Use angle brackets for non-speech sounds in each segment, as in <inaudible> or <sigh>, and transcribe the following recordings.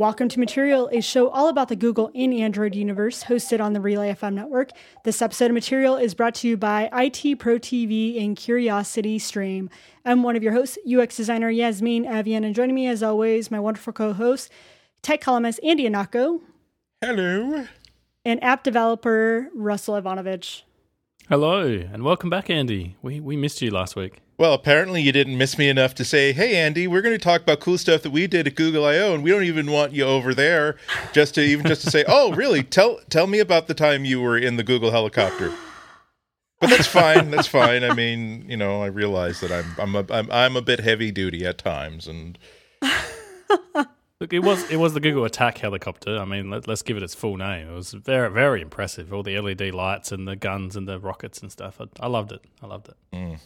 Welcome to Material, a show all about the Google and Android universe, hosted on the Relay FM network. This episode of Material is brought to you by IT Pro TV and Curiosity Stream. I'm one of your hosts, UX designer Yasmine Evjen, and joining me as always, my wonderful co-host, tech columnist Andy Ihnatko. Hello. And app developer Russell Ivanovich. Hello, and welcome back, Andy. We we missed you last week. Well, apparently you didn't miss me enough to say, "Hey, Andy, we're going to talk about cool stuff that we did at Google I/O, and we don't even want you over there just to even just to say, oh, really? Tell tell me about the time you were in the Google helicopter." But that's fine. That's fine. I mean, you know, I realize that I'm I'm a, I'm, I'm a bit heavy duty at times, and Look, it was it was the Google Attack helicopter. I mean, let, us give it its full name. It was very very impressive. All the LED lights and the guns and the rockets and stuff. I, I loved it. I loved it. Mm.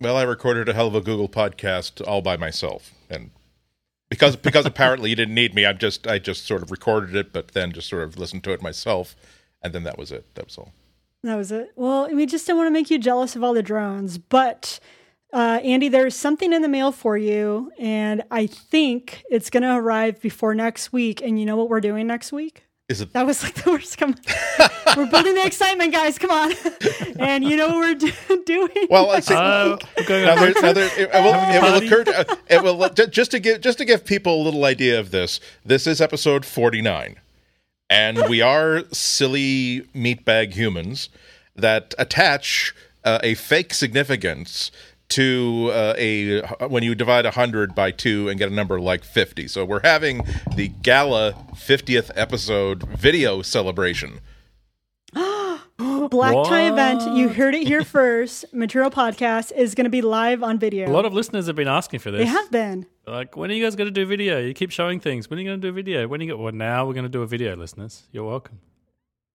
Well, I recorded a hell of a Google podcast all by myself, and because because apparently you didn't need me, I just I just sort of recorded it, but then just sort of listened to it myself, and then that was it. That was all. That was it. Well, we just didn't want to make you jealous of all the drones, but uh, Andy, there's something in the mail for you, and I think it's going to arrive before next week. And you know what we're doing next week? Is it? That was like the worst. Come, we're building the excitement, guys. Come on, and you know what we're do- doing. Well, it's, uh, now there, now there, it, it, will, it will occur. To, uh, it will just to give just to give people a little idea of this. This is episode forty nine, and we are silly meatbag humans that attach uh, a fake significance to uh, a when you divide 100 by 2 and get a number like 50 so we're having the gala 50th episode video celebration. <gasps> Black tie event. You heard it here <laughs> first. Material podcast is going to be live on video. A lot of listeners have been asking for this. They have been. Like when are you guys going to do video? You keep showing things. When are you going to do video? When are you go- well now we're going to do a video listeners. You're welcome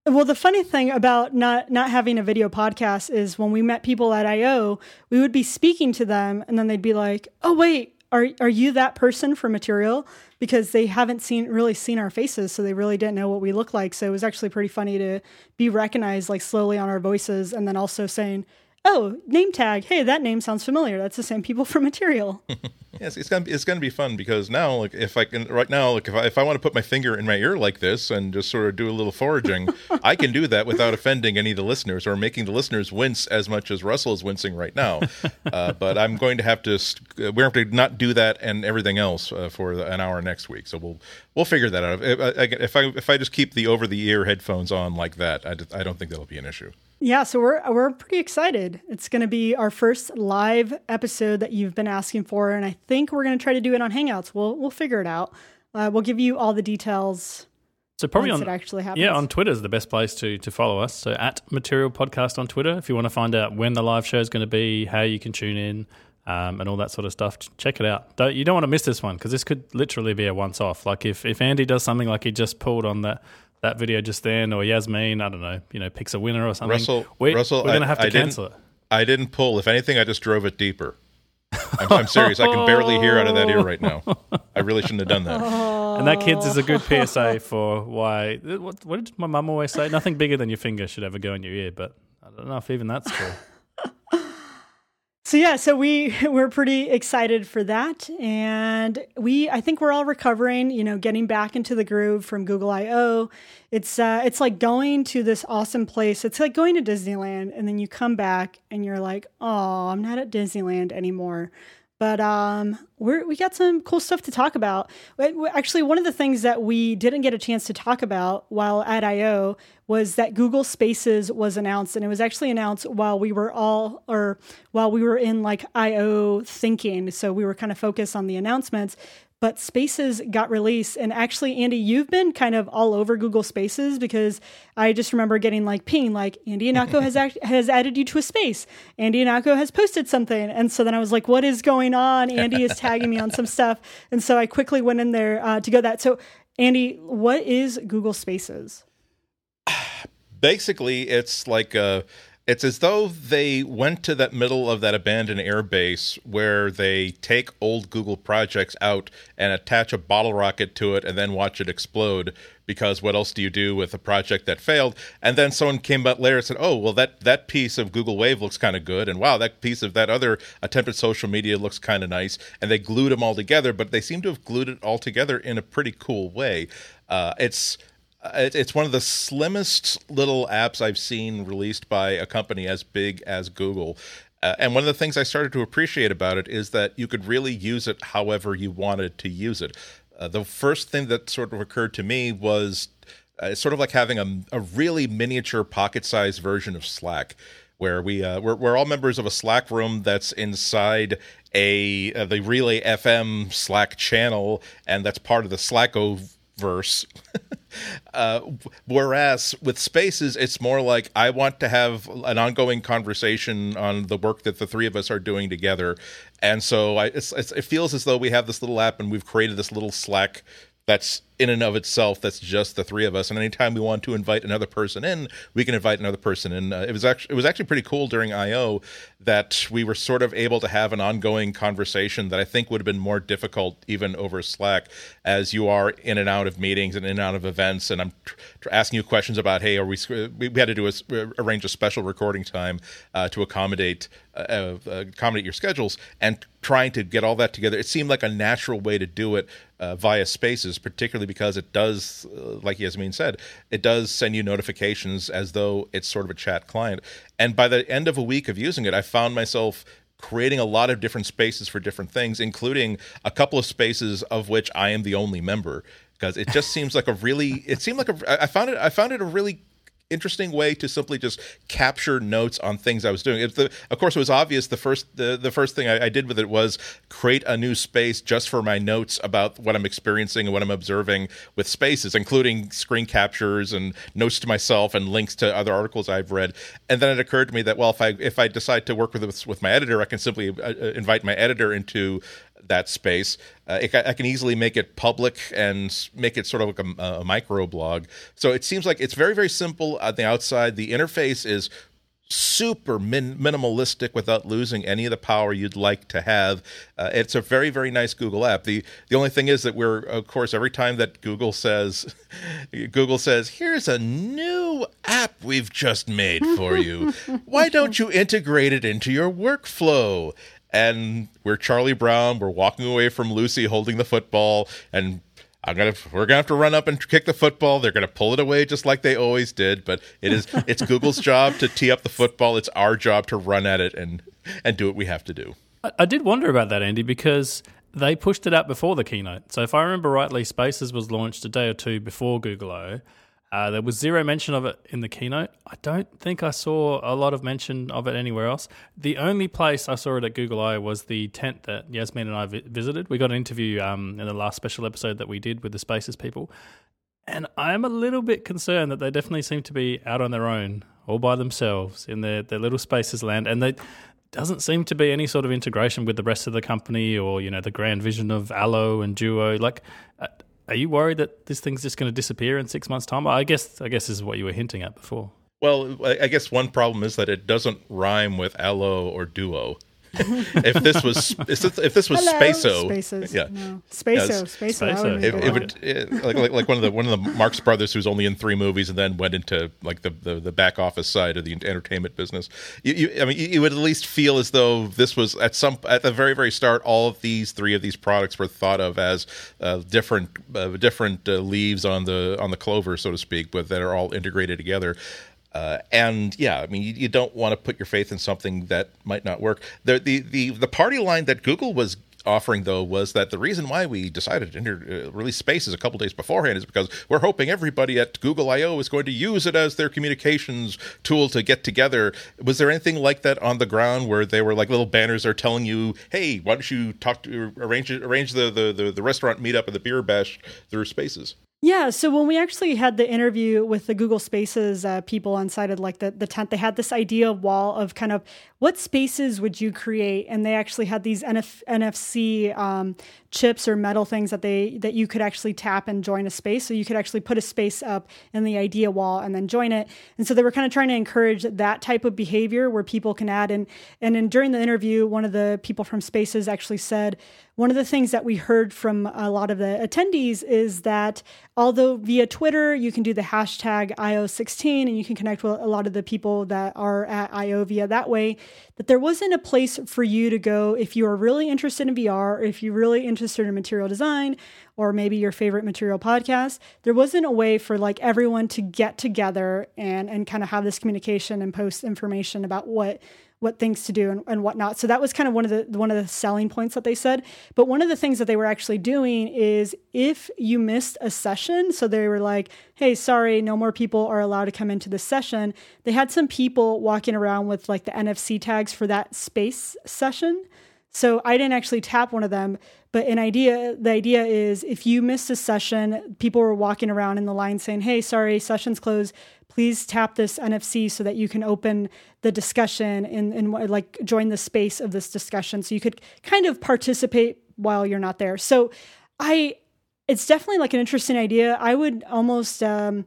well, the funny thing about not not having a video podcast is when we met people at I/O, we would be speaking to them, and then they'd be like, "Oh, wait, are are you that person for material?" Because they haven't seen really seen our faces, so they really didn't know what we look like. So it was actually pretty funny to be recognized like slowly on our voices, and then also saying, "Oh, name tag. Hey, that name sounds familiar. That's the same people from material." <laughs> yes, it's gonna be, it's gonna be fun because now, like, if I can right now, like, if I if I want to put my finger in my ear like this and just sort of do a little foraging, <laughs> I can do that without offending any of the listeners or making the listeners wince as much as Russell is wincing right now. <laughs> Uh, but I'm going to have to uh, we have to not do that and everything else uh, for an hour next week. So we'll we'll figure that out. If, if I if I just keep the over the ear headphones on like that, I, I don't think that'll be an issue. Yeah, so we're we're pretty excited. It's going to be our first live episode that you've been asking for, and I think we're going to try to do it on Hangouts. We'll we'll figure it out. Uh, we'll give you all the details. So probably on it actually happens. Yeah, on Twitter is the best place to to follow us. So at Material Podcast on Twitter, if you want to find out when the live show is going to be, how you can tune in, um, and all that sort of stuff. Check it out. Don't, you don't want to miss this one because this could literally be a once off. Like if if Andy does something like he just pulled on that that video just then, or Yasmin, I don't know, you know, picks a winner or something. Russell, we, Russell, we're going to have to I cancel it. I didn't pull. If anything, I just drove it deeper. I'm, I'm, serious. I can barely hear out of that ear right now. I really shouldn't have done that. <laughs> And that, kids, is a good PSA for why. What, what did my mum always say? Nothing bigger than your finger should ever go in your ear, but I don't know if even that's true. So yeah, so we <laughs> we're pretty excited for that, and we I think we're all recovering. You know, getting back into the groove from Google I/O. It's uh, it's like going to this awesome place. It's like going to Disneyland, and then you come back and you're like, oh, I'm not at Disneyland anymore. But um, we're, we got some cool stuff to talk about. Actually, one of the things that we didn't get a chance to talk about while at I/O was that Google Spaces was announced, and it was actually announced while we were all, or while we were in like I/O thinking. So we were kind of focused on the announcements but Spaces got released. And actually, Andy, you've been kind of all over Google Spaces because I just remember getting like ping, like Andy Ihnatko has act- <laughs> has added you to a space. Andy Ihnatko has posted something, and so then I was like, "What is going on?" Andy is tagging me on some <laughs> stuff, and so I quickly went in there uh, to go that. So, Andy, what is Google Spaces? <sighs> Basically, it's like a it's as though they went to that middle of that abandoned airbase where they take old Google projects out and attach a bottle rocket to it and then watch it explode. Because what else do you do with a project that failed? And then someone came back later and said, "Oh, well that that piece of Google Wave looks kind of good, and wow, that piece of that other attempted social media looks kind of nice." And they glued them all together, but they seem to have glued it all together in a pretty cool way. Uh, it's it's one of the slimmest little apps I've seen released by a company as big as Google. Uh, and one of the things I started to appreciate about it is that you could really use it however you wanted to use it. Uh, the first thing that sort of occurred to me was uh, sort of like having a, a really miniature pocket-sized version of Slack, where we uh, we're, we're all members of a Slack room that's inside a uh, the Relay FM Slack channel, and that's part of the Slacko verse. <laughs> uh, whereas with spaces, it's more like I want to have an ongoing conversation on the work that the three of us are doing together, and so I, it's, it's, it feels as though we have this little app and we've created this little Slack that's in and of itself that's just the three of us. And anytime we want to invite another person in we can invite another person in. Uh, it was actually it was actually pretty cool during io that we were sort of able to have an ongoing conversation that i think would have been more difficult even over slack as you are in and out of meetings and in and out of events. And i'm tr- asking you questions about hey are we we had to do a, arrange a special recording time uh, to accommodate uh, uh, accommodate your schedules and trying to get all that together. It seemed like a natural way to do it uh, via spaces particularly because it does, uh, like Yasmin said, it does send you notifications as though it's sort of a chat client. And by the end of a week of using it, I found myself creating a lot of different spaces for different things, including a couple of spaces of which I am the only member because it just seems like a really it seemed like a I found it I found it a really interesting way to simply just capture notes on things I was doing. The, of course, it was obvious. The first the, the first thing I, I, did with it was create a new space just for my notes about what I'm experiencing and what I'm observing with spaces, including screen captures and notes to myself and links to other articles I've read. And then it occurred to me that well, if I if I decide to work with with my editor, I can simply uh, uh invite my editor into that space. Uh, it, I can easily make it public and make it sort of like a, a micro blog. So it seems like it's very, very simple on the outside. The interface is super min- minimalistic without losing any of the power you'd like to have. Uh, it's a very very nice Google app. The the only thing is that we're of course every time that Google says <laughs> Google says here's a new app we've just made for you. Why don't you integrate it into your workflow? And we're Charlie Brown. We're walking away from Lucy holding the football, and I'm gonna we're gonna have to run up and kick the football. They're gonna pull it away just like they always did. But it is <laughs> it's Google's job to tee up the football. It's our job to run at it and and do what we have to do. I, I did wonder about that, Andy, because they pushed it out before the keynote. So if I remember rightly, Spaces was launched a day or two before Google O. Uh, there was zero mention of it in the keynote. I don't think I saw a lot of mention of it anywhere else. The only place I saw it at Google I was the tent that Yasmin and I vi- visited. We got an interview um, in the last special episode that we did with the Spaces people. And I'm a little bit concerned that they definitely seem to be out on their own, all by themselves in their, their little Spaces land. And they doesn't seem to be any sort of integration with the rest of the company or, you know, the grand vision of Allo and Duo. Like, uh, are you worried that this thing's just going to disappear in six months' time? I guess I guess this is what you were hinting at before. Well, I guess one problem is that it doesn't rhyme with allo or duo. <laughs> if this was if this was Hello, Spaso, Spaces, yeah, no. Spaso, yeah, Spaso, Spaso. It, it would it, like, like like one of the one of the Marx brothers who's only in three movies and then went into like the the, the back office side of the entertainment business. You, you, I mean, you, you would at least feel as though this was at some at the very very start, all of these three of these products were thought of as uh, different uh, different uh, leaves on the on the clover, so to speak, but that are all integrated together. Uh, and yeah, I mean, you, you don't want to put your faith in something that might not work. The, the the the party line that Google was offering though was that the reason why we decided to inter- uh, release Spaces a couple days beforehand is because we're hoping everybody at Google I/O is going to use it as their communications tool to get together. Was there anything like that on the ground where they were like little banners are telling you, "Hey, why don't you talk to arrange arrange the the the, the restaurant meetup and the beer bash through Spaces"? Yeah, so when we actually had the interview with the Google Spaces uh, people inside of like the, the tent, they had this idea wall of kind of what spaces would you create, and they actually had these NF- NFC um, chips or metal things that they that you could actually tap and join a space. So you could actually put a space up in the idea wall and then join it. And so they were kind of trying to encourage that type of behavior where people can add and and during the interview, one of the people from Spaces actually said one of the things that we heard from a lot of the attendees is that although via Twitter you can do the hashtag IO16 and you can connect with a lot of the people that are at IO via that way, that there wasn't a place for you to go if you are really interested in VR, or if you're really interested in material design, or maybe your favorite material podcast. There wasn't a way for like everyone to get together and and kind of have this communication and post information about what what things to do and, and whatnot. So that was kind of one of the one of the selling points that they said. But one of the things that they were actually doing is if you missed a session, so they were like, "Hey, sorry, no more people are allowed to come into the session." They had some people walking around with like the NFC tags for that space session. So I didn't actually tap one of them, but an idea the idea is if you missed a session, people were walking around in the line saying, "Hey, sorry, session's closed please tap this NFC so that you can open the discussion and, and like join the space of this discussion. So you could kind of participate while you're not there. So I, it's definitely like an interesting idea. I would almost, um,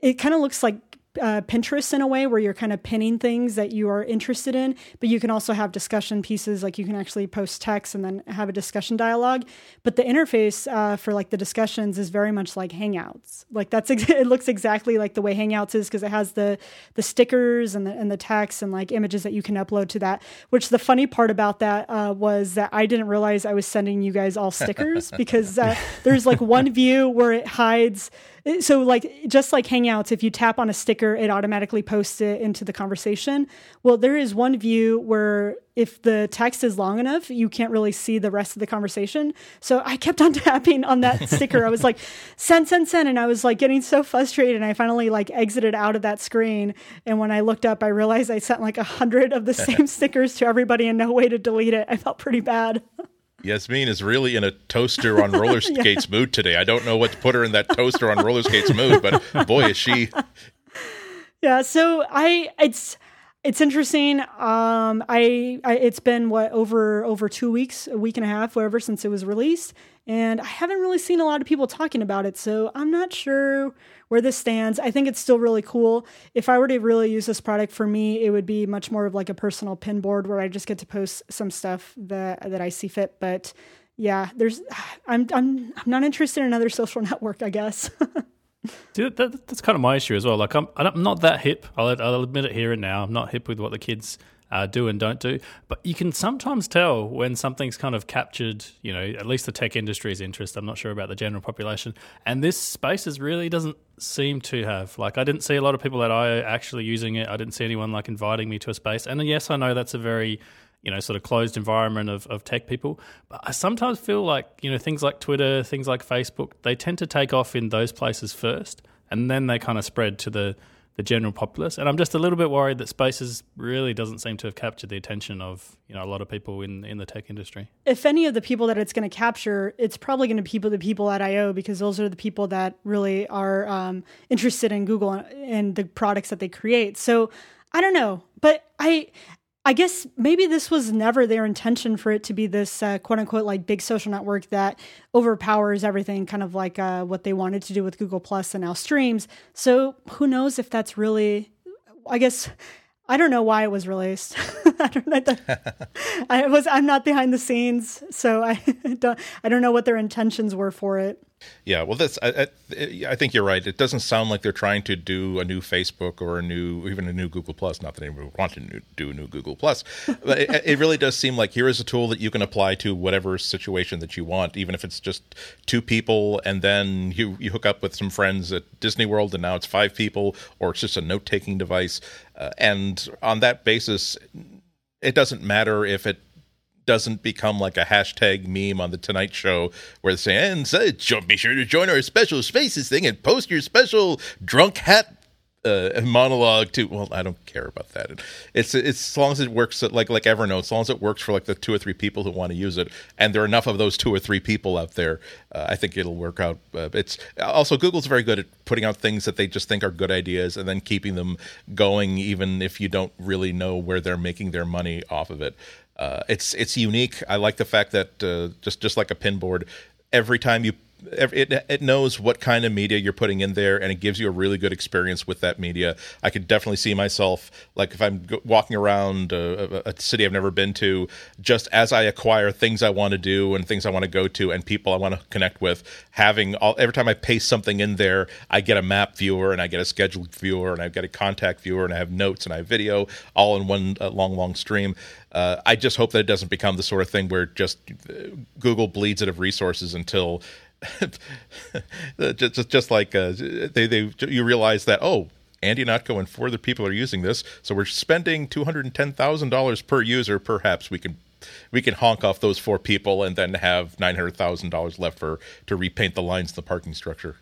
it kind of looks like uh, Pinterest in a way where you're kind of pinning things that you are interested in, but you can also have discussion pieces. Like you can actually post text and then have a discussion dialogue. But the interface uh, for like the discussions is very much like Hangouts. Like that's ex- <laughs> it looks exactly like the way Hangouts is because it has the the stickers and the and the text and like images that you can upload to that. Which the funny part about that uh, was that I didn't realize I was sending you guys all stickers <laughs> because uh, there's like one view where it hides so like just like hangouts if you tap on a sticker it automatically posts it into the conversation. Well there is one view where if the text is long enough you can't really see the rest of the conversation. So i kept on <laughs> tapping on that sticker. I was like send send send and i was like getting so frustrated and i finally like exited out of that screen. And when i looked up i realized i sent like a hundred of the <laughs> same stickers to everybody and no way to delete it. I felt pretty bad <laughs> Yasmin is really in a toaster on <laughs> roller skates yeah. mood today. I don't know what to put her in that toaster on roller skates mood, but boy, is she. <laughs> Yeah, so I it's it's interesting. Um, I, I, it's been what over over two weeks, a week and a half, whatever, since it was released, and I haven't really seen a lot of people talking about it. So I'm not sure where this stands. I think it's still really cool. If I were to really use this product for me, it would be much more of like a personal pin board where I just get to post some stuff that that I see fit. But yeah, there's <sighs> I'm I'm I'm not interested in another <laughs> social network. I guess. <laughs> Dude, that, that's kind of my issue as well. Like, I'm, I'm not that hip. I'll, I'll admit it here and now. I'm not hip with what the kids uh, do and don't do. But you can sometimes tell when something's kind of captured, you know, at least the tech industry's interest. I'm not sure about the general population. And this Spaces really doesn't seem to have. Like, I didn't see a lot of people that I actually using it. I didn't see anyone like inviting me to a space. And yes, I know that's a very you know, sort of closed environment of, of tech people. But I sometimes feel like, you know, things like Twitter, things like Facebook, they tend to take off in those places first and then they kind of spread to the, the general populace. And I'm just a little bit worried that Spaces really doesn't seem to have captured the attention of, you know, a lot of people in, in the tech industry. If any of the people that it's going to capture, it's probably going to be the people at I.O. because those are the people that really are um, interested in Google and the products that they create. So I don't know, but I I guess maybe this was never their intention for it to be this uh, quote unquote like big social network that overpowers everything, kind of like uh, what they wanted to do with Google Plus and now streams. So who knows if that's really, I guess. I don't know why it was released. <laughs> I don't. That, I was. I'm not behind the scenes, so I <laughs> don't. I don't know what their intentions were for it. Yeah, well, that's I, I, I, think you're right. It doesn't sound like they're trying to do a new Facebook or a new, even a new Google Plus. Not that anyone would want to do a new Google Plus, but it, it, really does seem like here is a tool that you can apply to whatever situation that you want, even if it's just two people, and then you you hook up with some friends at Disney World, and now it's five people, or it's just a note taking device, uh, and on that basis, it doesn't matter if it doesn't become like a hashtag meme on the Tonight Show where they say, and so be sure to join our special spaces thing and post your special drunk hat uh, monologue to well i don't care about that. It's it's as long as it works like like evernote as long as it works for like the two or three people who want to use it and there are enough of those two or three people out there uh, i think it'll work out uh, it's also google's very good at putting out things that they just think are good ideas and then keeping them going even if you don't really know where they're making their money off of it. Uh, it's it's unique. I like the fact that uh, just just like a pinboard every time you it, it knows what kind of media you're putting in there and it gives you a really good experience with that media. I could definitely see myself like if i'm walking around a, a, city i've never been to just as i acquire things i want to do and things i want to go to and people i want to connect with having all every time i paste something in there i get a map viewer and i get a scheduled viewer and i get a contact viewer and i have notes and i have video all in one uh, long long stream. Uh, I just hope that it doesn't become the sort of thing where just uh, Google bleeds it of resources until <laughs> just just like uh, they they you realize that oh Andy Ihnatko and four other people are using this, so we're spending two hundred and ten thousand dollars per user. Perhaps we can we can honk off those four people and then have nine hundred thousand dollars left for to repaint the lines in the parking structure.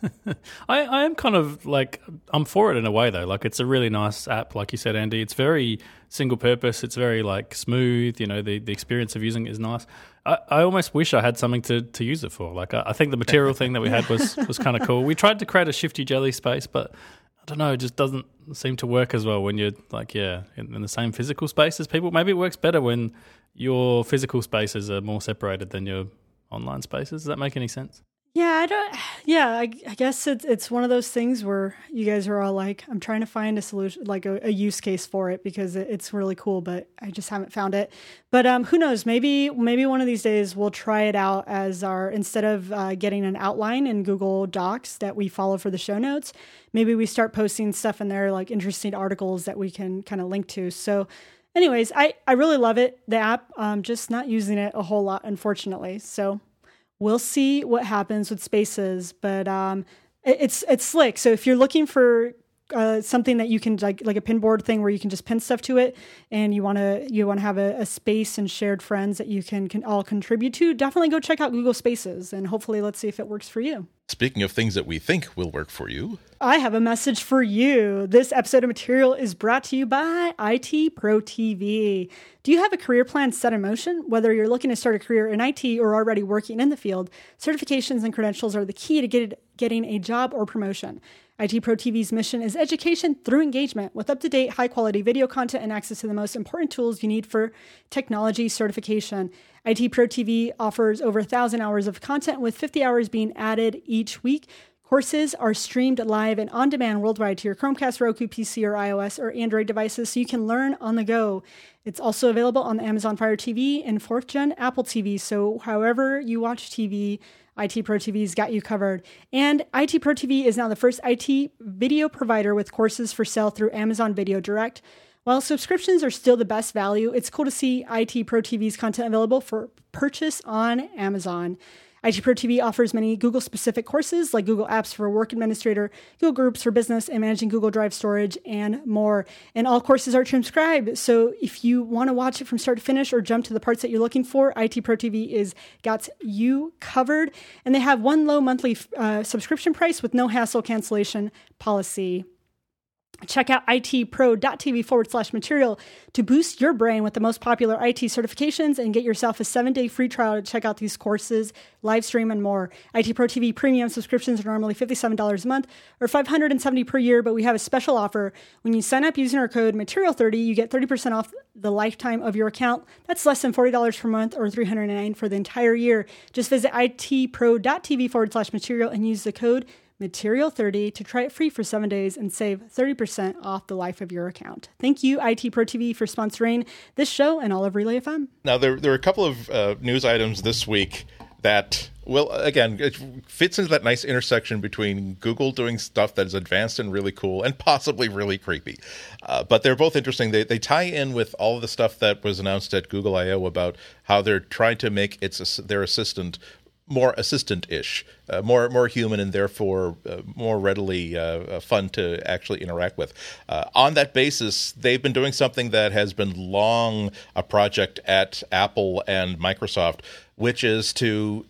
<laughs> I, I am kind of like I'm for it in a way though. Like it's a really nice app, like you said, Andy. It's very single purpose. It's very like smooth. You know, the the experience of using it is nice. I, I almost wish I had something to, to use it for. Like I, I think the material thing that we had was <laughs> was kind of cool. We tried to create a Shifty Jelly space, but don't know, it just doesn't seem to work as well when you're like yeah in, in the same physical space as people. Maybe it works better when your physical spaces are more separated than your online spaces. Does that make any sense? Yeah, I don't. Yeah, I, I, guess it's it's one of those things where you guys are all like, I'm trying to find a solution, like a, a use case for it because it, it's really cool, but I just haven't found it. But um, who knows? Maybe maybe one of these days we'll try it out as our instead of uh, getting an outline in Google Docs that we follow for the show notes. Maybe we start posting stuff in there like interesting articles that we can kind of link to. So anyways, I, I really love it, the app. Um, just not using it a whole lot, unfortunately. So We'll see what happens with spaces, but um, it, it's it's slick. So if you're looking for uh, something that you can like like a pinboard thing where you can just pin stuff to it and you want to you want to have a, a, space and shared friends that you can, can all contribute to definitely go check out google spaces and hopefully let's see if it works for you. Speaking of things that we think will work for you. I have a message for you. This episode of material is brought to you by it pro tv do you have a career plan set in motion? Whether you're looking to start a career in it or already working in the field certifications and credentials are the key to get, getting a job or promotion IT Pro TV's mission is education through engagement with up to date, high quality video content and access to the most important tools you need for technology certification. IT Pro TV offers over 1,000 hours of content, with 50 hours being added each week. Courses are streamed live and on demand worldwide to your Chromecast, Roku, PC, or iOS or Android devices so you can learn on the go. It's also available on the Amazon Fire TV and fourth gen Apple TV. So, however you watch TV, IT Pro TV's got you covered. And IT Pro TV is now the first IT video provider with courses for sale through Amazon Video Direct. While subscriptions are still the best value, it's cool to see IT Pro TV's content available for purchase on Amazon. IT Pro TV offers many Google specific courses like Google Apps for Work Administrator, Google Groups for Business, and Managing Google Drive Storage, and more. And all courses are transcribed. So if you want to watch it from start to finish or jump to the parts that you're looking for, IT Pro TV is got you covered. And they have one low monthly uh, subscription price with no hassle cancellation policy. Check out itpro.tv forward slash material to boost your brain with the most popular IT certifications and get yourself a seven day free trial to check out these courses, live stream, and more. IT Pro TV premium subscriptions are normally $57 a month or $570 per year, but we have a special offer. When you sign up using our code Material30, you get 30% off the lifetime of your account. That's less than $40 per month or $309 for the entire year. Just visit itpro.tv forward slash material and use the code Material 30 to try it free for seven days and save 30% off the life of your account. Thank you, IT Pro TV, for sponsoring this show and all of Relay FM. Now, there, there are a couple of uh, news items this week that, well, again, it fits into that nice intersection between Google doing stuff that is advanced and really cool and possibly really creepy. Uh, but they're both interesting. They, they tie in with all the stuff that was announced at Google I/O about how they're trying to make its their assistant more assistant-ish, uh, more more human, and therefore uh, more readily uh, uh fun to actually interact with. Uh, on that basis, they've been doing something that has been long a project at Apple and Microsoft, which is to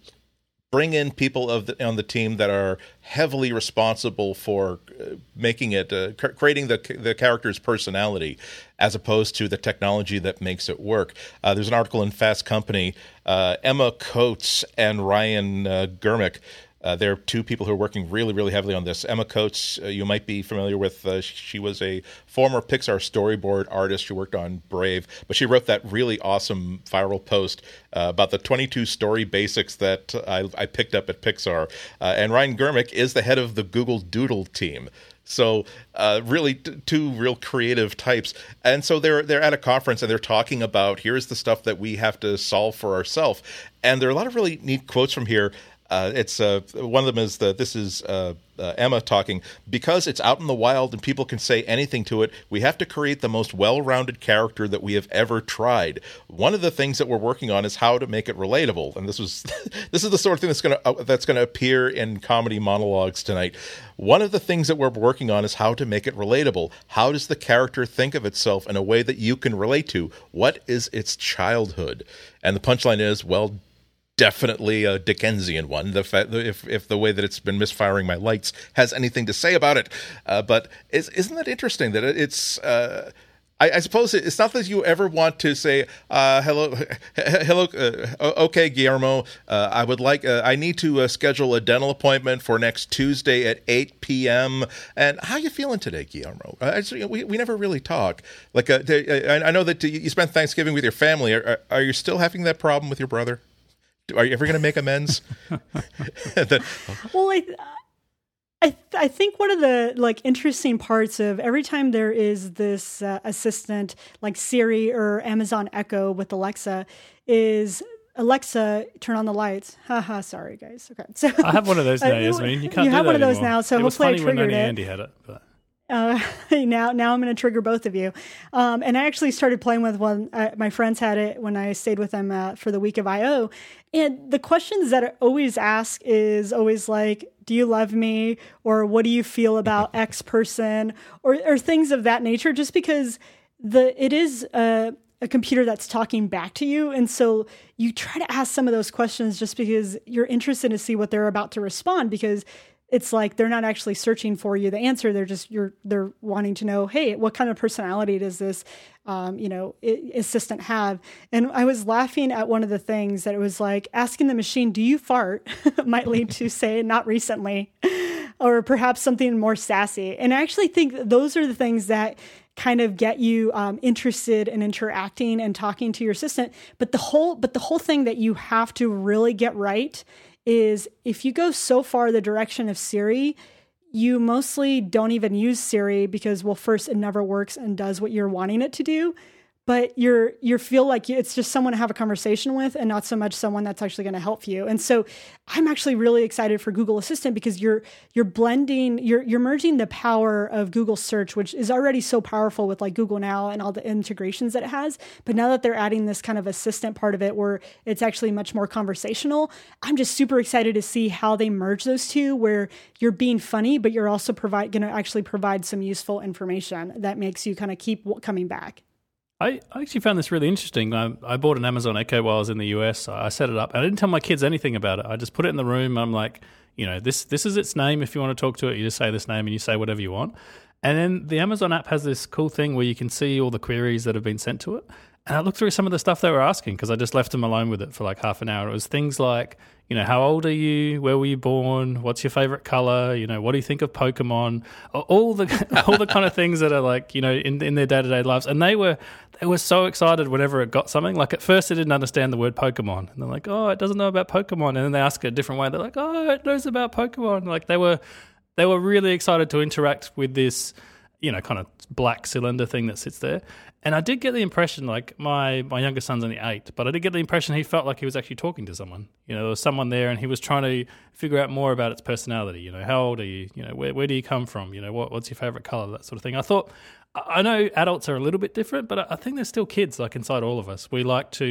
bring in people of the, on the team that are heavily responsible for uh, making it uh, creating the the character's personality as opposed to the technology that makes it work. Uh, there's an article in Fast Company. Uh, Emma Coats and Ryan uh, Germick uh, there are two people who are working really, really heavily on this. Emma Coats, uh, you might be familiar with. Uh, she was a former Pixar storyboard artist. She worked on Brave, but she wrote that really awesome viral post uh, about the 22 story basics that I, I picked up at Pixar. Uh, and Ryan Germick is the head of the Google Doodle team. So uh, really, t- two real creative types, and so they're they're at a conference and they're talking about here's the stuff that we have to solve for ourselves, and there are a lot of really neat quotes from here. Uh, it's uh, one of them is that this is uh, uh, Emma talking because it's out in the wild and people can say anything to it. We have to create the most well-rounded character that we have ever tried. One of the things that we're working on is how to make it relatable, and this was <laughs> this is the sort of thing that's going to uh, that's going to appear in comedy monologues tonight. One of the things that we're working on is how to make it relatable. How does the character think of itself in a way that you can relate to? What is its childhood? And the punchline is, well, definitely a Dickensian one. The fa- if if the way that it's been misfiring my lights has anything to say about it, uh, but is, isn't that interesting that it's. Uh, I, I, suppose it's not that you ever want to say uh, hello, <laughs> hello. Uh, okay, Guillermo, uh, I would like. Uh, I need to uh, schedule a dental appointment for next Tuesday at eight p.m. And how are you feeling today, Guillermo? Just, we we never really talk. Like I, I know that you spent Thanksgiving with your family. Are, are you still having that problem with your brother? Are you ever going to make amends? the, <laughs> <laughs> well, I, I, I think one of the like interesting parts of every time there is this uh, assistant like Siri or Amazon Echo with Alexa is Alexa, turn on the lights. Haha, sorry guys. Okay, <laughs> so I have one of those now. I mean, you can't. You have one of those now, so it hopefully I triggered it. Andy had it, but. Uh, <laughs> now, now I'm going to trigger both of you. Um, and I actually started playing with one. Uh, my friends had it when I stayed with them uh, for the week of I/O, and the questions that I always ask is always like, "Do you love me?" or "What do you feel about <laughs> X person?" or or things of that nature. Just because the it is a, a computer that's talking back to you, and so you try to ask some of those questions just because you're interested to see what they're about to respond because it's like they're not actually searching for you. The answer they're just you're they're wanting to know hey what kind of personality does this um, you know assistant have? And i was laughing at one of the things that it was like asking the machine do you fart? <laughs> might lead to <laughs> say not recently <laughs> or perhaps something more sassy. And i actually think those are the things that kind of get you um, interested in interacting and talking to your assistant. But the whole but the whole thing that you have to really get right is if you go so far the direction of Siri, you mostly don't even use Siri because, well, first, it never works and does what you're wanting it to do but you're you feel like it's just someone to have a conversation with and not so much someone that's actually going to help you. And so i'm actually really excited for google assistant because you're you're blending you're you're merging the power of google search which is already so powerful with like google now and all the integrations that it has. But now that they're adding this kind of assistant part of it where it's actually much more conversational i'm just super excited to see how they merge those two where you're being funny but you're also provide going to actually provide some useful information that makes you kind of keep coming back I, I actually found this really interesting. I, I bought an Amazon Echo while I was in the US. I set it up. I didn't tell my kids anything about it. I just put it in the room. I'm like, you know, this this is its name. If you want to talk to it, you just say this name and you say whatever you want. And then the Amazon app has this cool thing where you can see all the queries that have been sent to it. And I looked through some of the stuff they were asking because I just left them alone with it for like half an hour. It was things like, you know, how old are you? Where were you born? What's your favorite color? You know, what do you think of Pokemon? All the <laughs> all the kind of things that are like, you know, in in their day to day lives. And they were they were so excited whenever it got something. Like at first, they didn't understand the word Pokemon, and they're like, "Oh, it doesn't know about Pokemon." And then they ask it a different way. They're like, "Oh, it knows about Pokemon." Like they were they were really excited to interact with this, you know, kind of black cylinder thing that sits there. And I did get the impression, like my my younger son's only eight, but I did get the impression he felt like he was actually talking to someone. You know, there was someone there, and he was trying to figure out more about its personality. You know, how old are you? You know, where where do you come from? You know, what what's your favorite color? That sort of thing. I thought, I know adults are a little bit different, but I think there's still kids like inside all of us. We like to,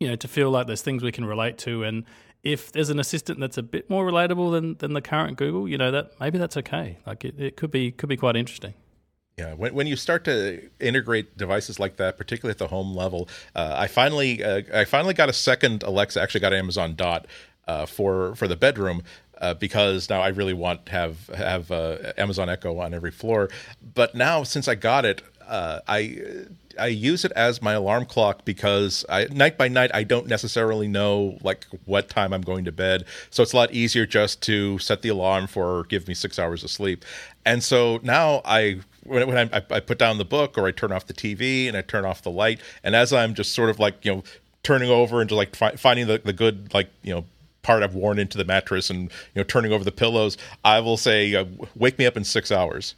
you know, to feel like there's things we can relate to, and if there's an assistant that's a bit more relatable than than the current Google, you know, that maybe that's okay. Like it, it could be could be quite interesting. Yeah, when, when you start to integrate devices like that, particularly at the home level, uh, I finally uh, I finally got a second Alexa. Actually, got Amazon Dot uh, for for the bedroom. Uh, because now I really want to have have uh, Amazon Echo on every floor, but now since I got it, uh, I I use it as my alarm clock because I, night by night I don't necessarily know like what time I'm going to bed, so it's a lot easier just to set the alarm for give me six hours of sleep, and so now I when, when I, I put down the book or I turn off the TV and I turn off the light, and as I'm just sort of like you know turning over into like fi- finding the, the good like you know part I've worn into the mattress and you know turning over the pillows, I will say, uh, "Wake me up in six hours."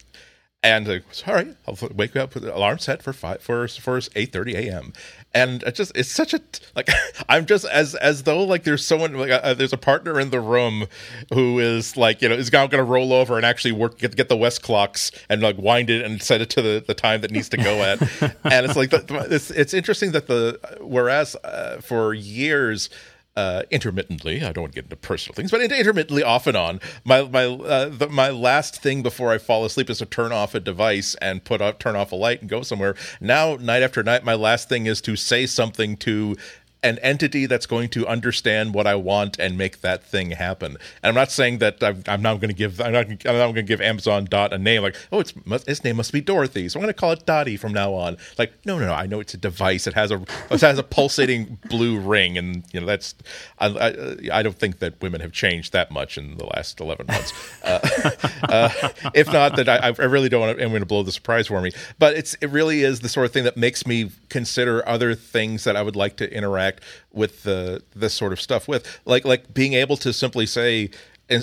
And uh, all right, I'll wake you up with the alarm set for five for for eight thirty a.m. And it just it's such a like <laughs> I'm just as as though like there's someone like uh, there's a partner in the room who is like you know is now going to roll over and actually work get get the Westclox and like wind it and set it to the, the time that needs to go at. <laughs> and it's like the, it's it's interesting that the whereas uh, for years uh, intermittently. I don't want to get into personal things, but intermittently, off and on. My my uh, the, my last thing before I fall asleep is to turn off a device and put off turn off a light and go somewhere. Now, night after night, my last thing is to say something to an entity that's going to understand what I want and make that thing happen. And I'm not saying that i am not going to give I'm not, I'm not going to give Amazon Dot a name like oh it's its name must be Dorothy, so I'm going to call it Dottie from now on. Like no no no, I know it's a device. It has a it has a pulsating <laughs> blue ring, and you know that's I, I, I, don't think that women have changed that much in the last 11 months. uh, <laughs> uh, if not, that I, I really don't want to. I'm going to blow the surprise for me, but it's it really is the sort of thing that makes me consider other things that I would like to interact with the this sort of stuff with like like being able to simply say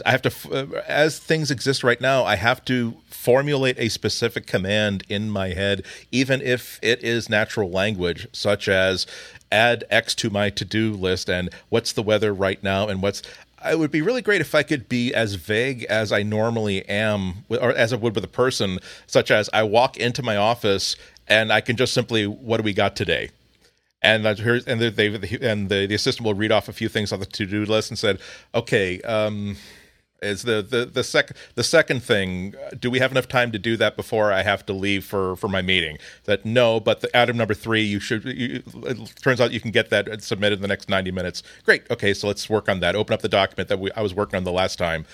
I have to uh, as things exist right now I have to formulate a specific command in my head even if it is natural language such as add x to my to-do list and what's the weather right now and what's it would be really great if I could be as vague as I normally am, or as I would with a person, such as I walk into my office and I can just simply, what do we got today? And here's and they and the, the assistant will read off a few things on the to do list and said, okay. Um, is the the the second the second thing do we have enough time to do that before i have to leave for for my meeting that no but the item number three you should you, it turns out you can get that submitted in the next 90 minutes great okay so let's work on that open up the document that we, i was working on the last time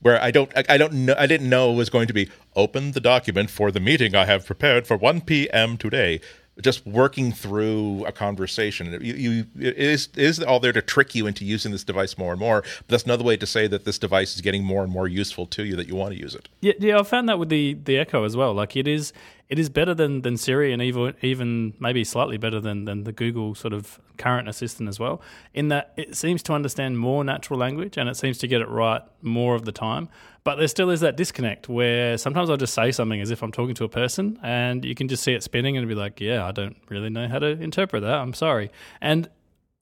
where I don't I, I don't know I didn't know it was going to be open the document for the meeting I have prepared for 1 p.m. today just working through a conversation. You, you, it is it is all there to trick you into using this device more and more. But that's another way to say that this device is getting more and more useful to you that you want to use it. Yeah, yeah, I found that with the the Echo as well. Like it is it is better than, than Siri and even even maybe slightly better than, than the Google sort of current assistant as well. In that it seems to understand more natural language and it seems to get it right more of the time. But there still is that disconnect where sometimes I'll just say something as if I'm talking to a person and you can just see it spinning and be like, yeah, I don't really know how to interpret that. I'm sorry. And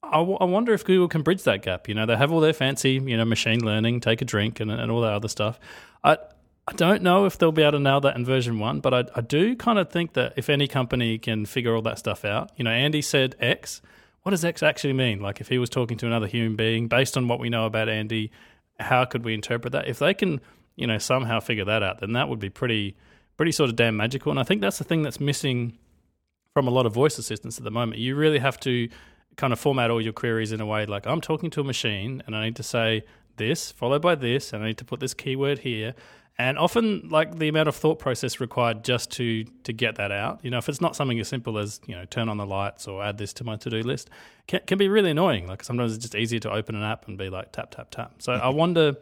I, w- I wonder if Google can bridge that gap. You know, they have all their fancy, you know, machine learning, take a drink, and, and all that other stuff. I, I don't know if they'll be able to nail that in version one, but I, I do kind of think that if any company can figure all that stuff out, you know, Andy said X. What does X actually mean? Like, if he was talking to another human being, based on what we know about Andy, how could we interpret that? If they can, you know, somehow figure that out, then that would be pretty, pretty sort of damn magical. And I think that's the thing that's missing from a lot of voice assistants at the moment. You really have to kind of format all your queries in a way like I'm talking to a machine and I need to say this followed by this and I need to put this keyword here. And often like the amount of thought process required just to to get that out. You know if it's not something as simple as you know turn on the lights or add this to my to-do list can, can be really annoying. Like sometimes it's just easier to open an app and be like tap tap tap. So i mm-hmm. wonder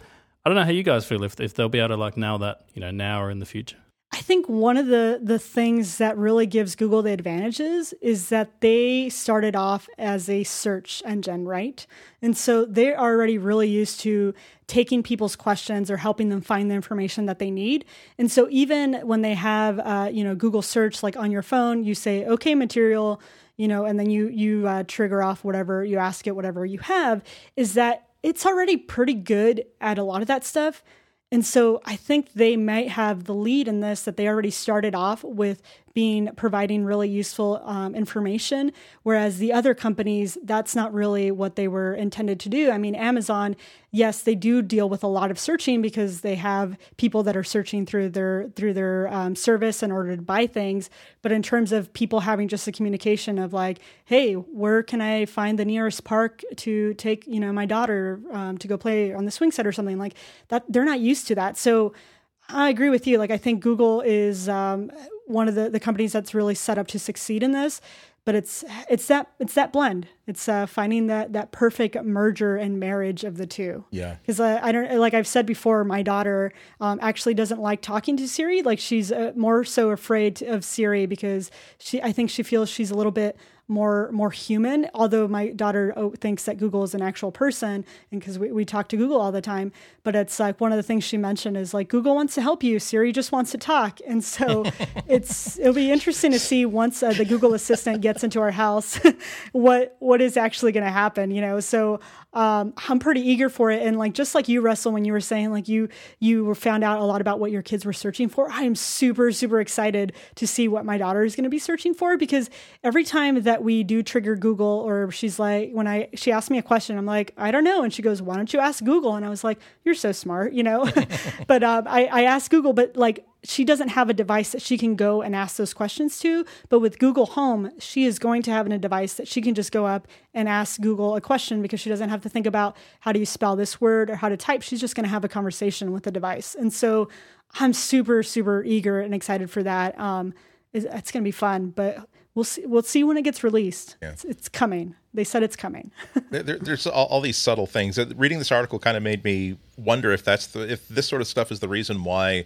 i don't know how you guys feel if, if they'll be able to like nail that you know now or in the future think one of the the things that really gives Google the advantages is that they started off as a search engine, right? And so they're already really used to taking people's questions or helping them find the information that they need. And so even when they have uh, you know Google search like on your phone, you say okay material, you know, and then you you uh, trigger off whatever you ask it whatever you have is that it's already pretty good at a lot of that stuff and so I think they might have the lead in this that they already started off with being providing really useful um, information, whereas the other companies, that's not really what they were intended to do. I mean, Amazon, yes, they do deal with a lot of searching because they have people that are searching through their through their um, service in order to buy things. But in terms of people having just a communication of like, hey, where can I find the nearest park to take you know my daughter um, to go play on the swing set or something like that, they're not used to that. So I agree with you. Like, I think Google is um, one of the, the companies that's really set up to succeed in this. But it's it's that it's that blend. It's uh, finding that that perfect merger and marriage of the two. Yeah. Because uh, I don't like I've said before, my daughter um, actually doesn't like talking to Siri. Like she's uh, more so afraid of Siri because she I think she feels she's a little bit more more human. Although my daughter oh, thinks that Google is an actual person, and because we, we talk to Google all the time, but it's like one of the things she mentioned is like Google wants to help you, Siri just wants to talk, and so <laughs> it's it'll be interesting to see once uh, the Google Assistant gets into our house, <laughs> what what is actually going to happen. You know, so um, I'm pretty eager for it. And like just like you, Russell, when you were saying like you you found out a lot about what your kids were searching for, I am super super excited to see what my daughter is going to be searching for because every time that we do trigger Google or she's like when I she asked me a question, I'm like I don't know, and she goes, Why don't you ask Google? And I was like, You're so smart, you know. <laughs> but um, I I asked Google, but like she doesn't have a device that she can go and ask those questions to. But with Google Home, she is going to have a device that she can just go up and ask Google a question because she doesn't have to think about how do you spell this word or how to type. She's just going to have a conversation with the device. And so I'm super, super eager and excited for that. Um, it's, it's going to be fun, but we'll see. We'll see when it gets released. Yeah. It's, it's coming. They said it's coming. <laughs> there, there's all, all, these subtle things. Reading this article kind of made me wonder if that's the, if this sort of stuff is the reason why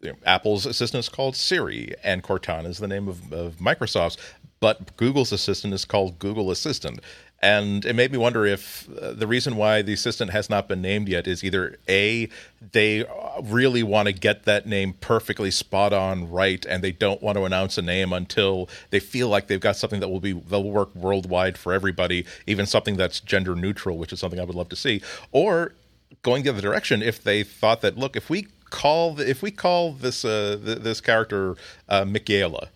you know, Apple's assistant is called Siri, and Cortana is the name of, of Microsoft's, but Google's assistant is called Google Assistant. And it made me wonder if uh, the reason why the assistant has not been named yet is either A, they really want to get that name perfectly spot on right, and they don't want to announce a name until they feel like they've got something that will be they'll work worldwide for everybody, even something that's gender neutral, which is something I would love to see. Or going the other direction, if they thought that look, if we call the, if we call this uh, th- this character uh, Michaela,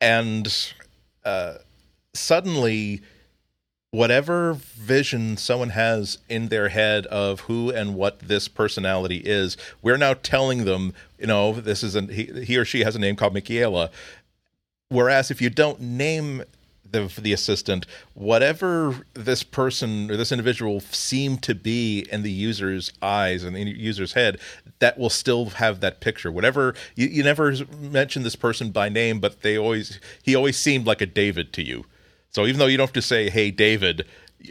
and uh, suddenly whatever vision someone has in their head of who and what this personality is, we're now telling them, you know, this is an he, he or she has a name called Michaela. Whereas if you don't name the the assistant, whatever this person or this individual seem to be in the user's eyes and the user's head, that will still have that picture. Whatever you, you never mention this person by name, but they always he always seemed like a David to you. So even though you don't have to say "Hey David,"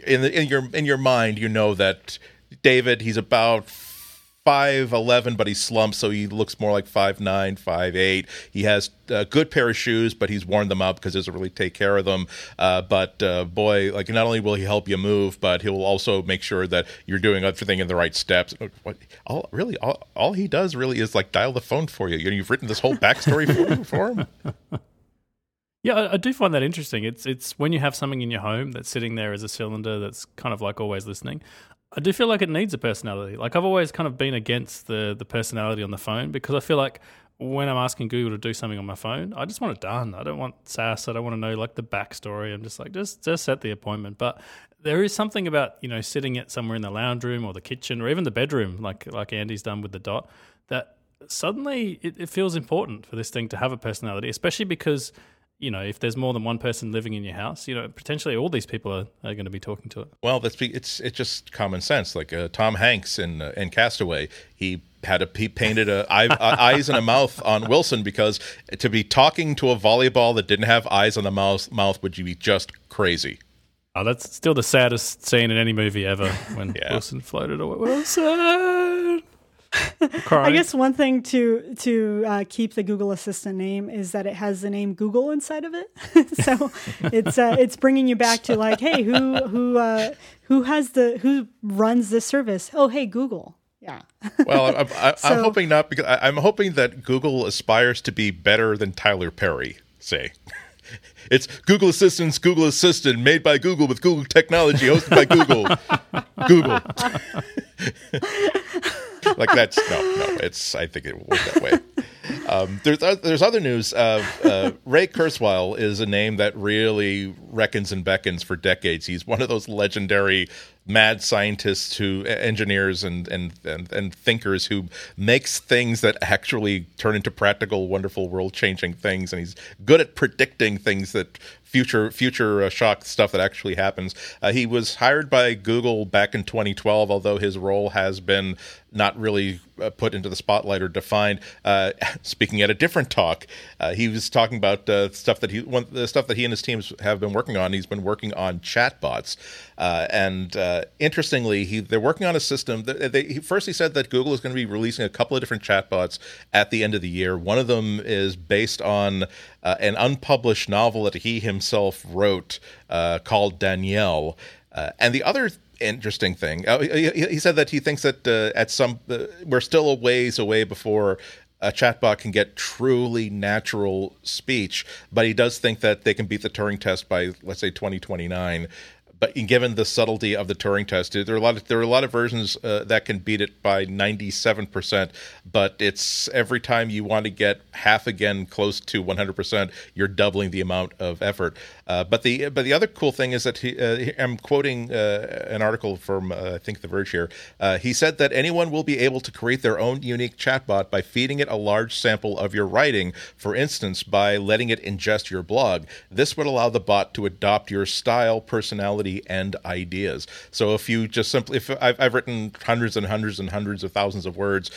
in the, in your in your mind, you know that David he's about five eleven, but he slumps, so he looks more like five nine, five eight. He has a good pair of shoes, but he's worn them out because he doesn't really take care of them. Uh, but uh, boy, like not only will he help you move, but he'll also make sure that you're doing everything in the right steps. What, all really, all, all he does really is like dial the phone for you. You've written this whole backstory for, for him. <laughs> Yeah, I, do find that interesting. It's it's when you have something in your home that's sitting there as a cylinder that's kind of like always listening. I do feel like it needs a personality. Like I've always kind of been against the the personality on the phone because I feel like when I'm asking Google to do something on my phone, I just want it done. I don't want sass. I don't want to know like the backstory. I'm just like just just set the appointment. But there is something about you know sitting it somewhere in the lounge room or the kitchen or even the bedroom, like like Andy's done with the dot, that suddenly it, it feels important for this thing to have a personality, especially because you know, if there's more than one person living in your house, you know, potentially all these people are, are going to be talking to it. Well, that's it's it's just common sense. Like uh, Tom Hanks in uh, in Castaway, he had a he painted a eye, eyes and a mouth on Wilson because to be talking to a volleyball that didn't have eyes on the mouth mouth would you be just crazy. Oh, that's still the saddest scene in any movie ever when <laughs> yeah. Wilson floated away. Wilson. <laughs> I guess one thing to to uh, keep the Google Assistant name is that it has the name Google inside of it. <laughs> so it's uh, it's bringing you back to like, hey, who who uh, who has the who runs this service? Oh, hey, Google. Yeah. well, I'm, I'm, <laughs> so, I'm, hoping not because I, I'm hoping that Google aspires to be better than Tyler Perry. Say. It's Google Assistant's Google Assistant, made by Google with Google technology, hosted by Google. Google. <laughs> like that's no, no. It's I think it will work that way. um, there's uh, there's other news. Uh, uh, Ray Kurzweil is a name that really reckons and beckons for decades. He's one of those legendary mad scientists who engineers and, and and and thinkers who makes things that actually turn into practical wonderful world changing things and he's good at predicting things that future future uh, shock stuff that actually happens. Uh, he was hired by Google back in 2012, although his role has been not really uh, put into the spotlight or defined. Uh, <laughs> speaking at a different talk, uh, he was talking about uh, stuff that he one, the stuff that he and his teams have been working on. He's been working on chatbots, and interestingly, he they're working on a system. That they, he, first, he said that Google is going to be releasing a couple of different chatbots at the end of the year. One of them is based on an unpublished novel that he himself wrote uh, called Danielle. Uh, and the other interesting thing, uh, he, he, said that he thinks that uh, at some uh, we're still a ways away before a chatbot can get truly natural speech, but he does think that they can beat the Turing test by let's say 2029 but given the subtlety of the Turing test, there are a lot of there are a lot of versions uh, that can beat it by ninety seven percent. But it's every time you want to get half again close to one hundred percent, you're doubling the amount of effort. Uh, but the but the other cool thing is that he, uh, I'm quoting uh, an article from uh, I think The Verge here. Uh, he said that anyone will be able to create their own unique chatbot by feeding it a large sample of your writing. For instance, by letting it ingest your blog. This would allow the bot to adopt your style, personality and ideas. So if you just simply, if I've, I've written hundreds and hundreds and hundreds of thousands of words,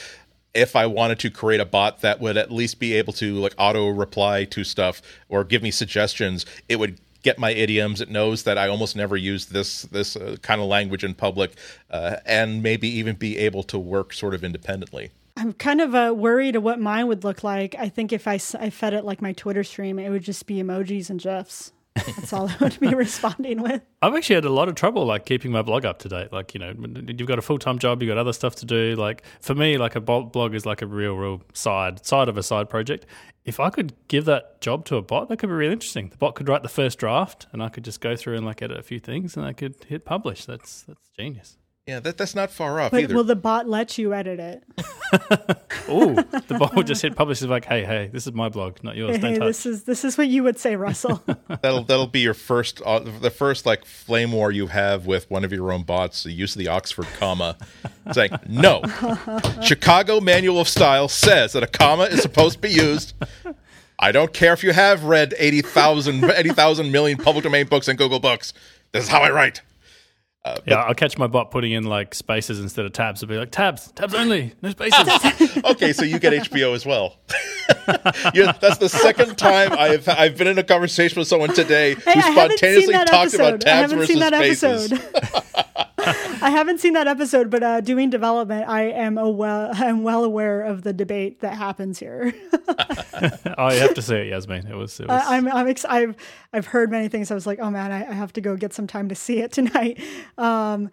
if I wanted to create a bot that would at least be able to like auto reply to stuff or give me suggestions, it would get my idioms. It knows that I almost never use this this uh, kind of language in public, uh, and maybe even be able to work sort of independently. I'm kind of uh, worried of what mine would look like. I think if I, I fed it like my Twitter stream, it would just be emojis and gifs. That's all I would be <laughs> responding with. I've actually had a lot of trouble like keeping my blog up to date. Like, you know, you've got a full time job, you've got other stuff to do. Like for me, like a blog is like a real, real side side of a side project. If I could give that job to a bot, that could be really interesting. The bot could write the first draft and I could just go through and like edit a few things and I could hit publish. That's that's genius. Yeah, that, that's not far off but either. Will the bot let you edit it? <laughs> oh, the bot will just hit publish. Is like, hey, hey, this is my blog, not yours. Hey, hey this is this is what you would say, Russell. <laughs> that'll that'll be your first, uh, the first like flame war you have with one of your own bots. The use of the Oxford comma. saying like, no, <laughs> Chicago Manual of Style says that a comma is supposed to be used. I don't care if you have read 80,000 80, million public domain books and Google Books. This is how I write. Uh, yeah, I'll catch my bot putting in like spaces instead of tabs. I'll be like, tabs, tabs only, no spaces. <laughs> okay, so you get HBO as well. <laughs> that's the second time I've I've been in a conversation with someone today hey, who spontaneously talked episode. about tabs versus spaces. <laughs> I haven't seen that episode, but uh, doing development, I am a well, I'm well aware of the debate that happens here. <laughs> oh, you have to say it, Yasmine. It was. It was... I'm. I'm. Ex- I've. I've heard many things. I was like, oh man, I, I have to go get some time to see it tonight. <laughs> Um,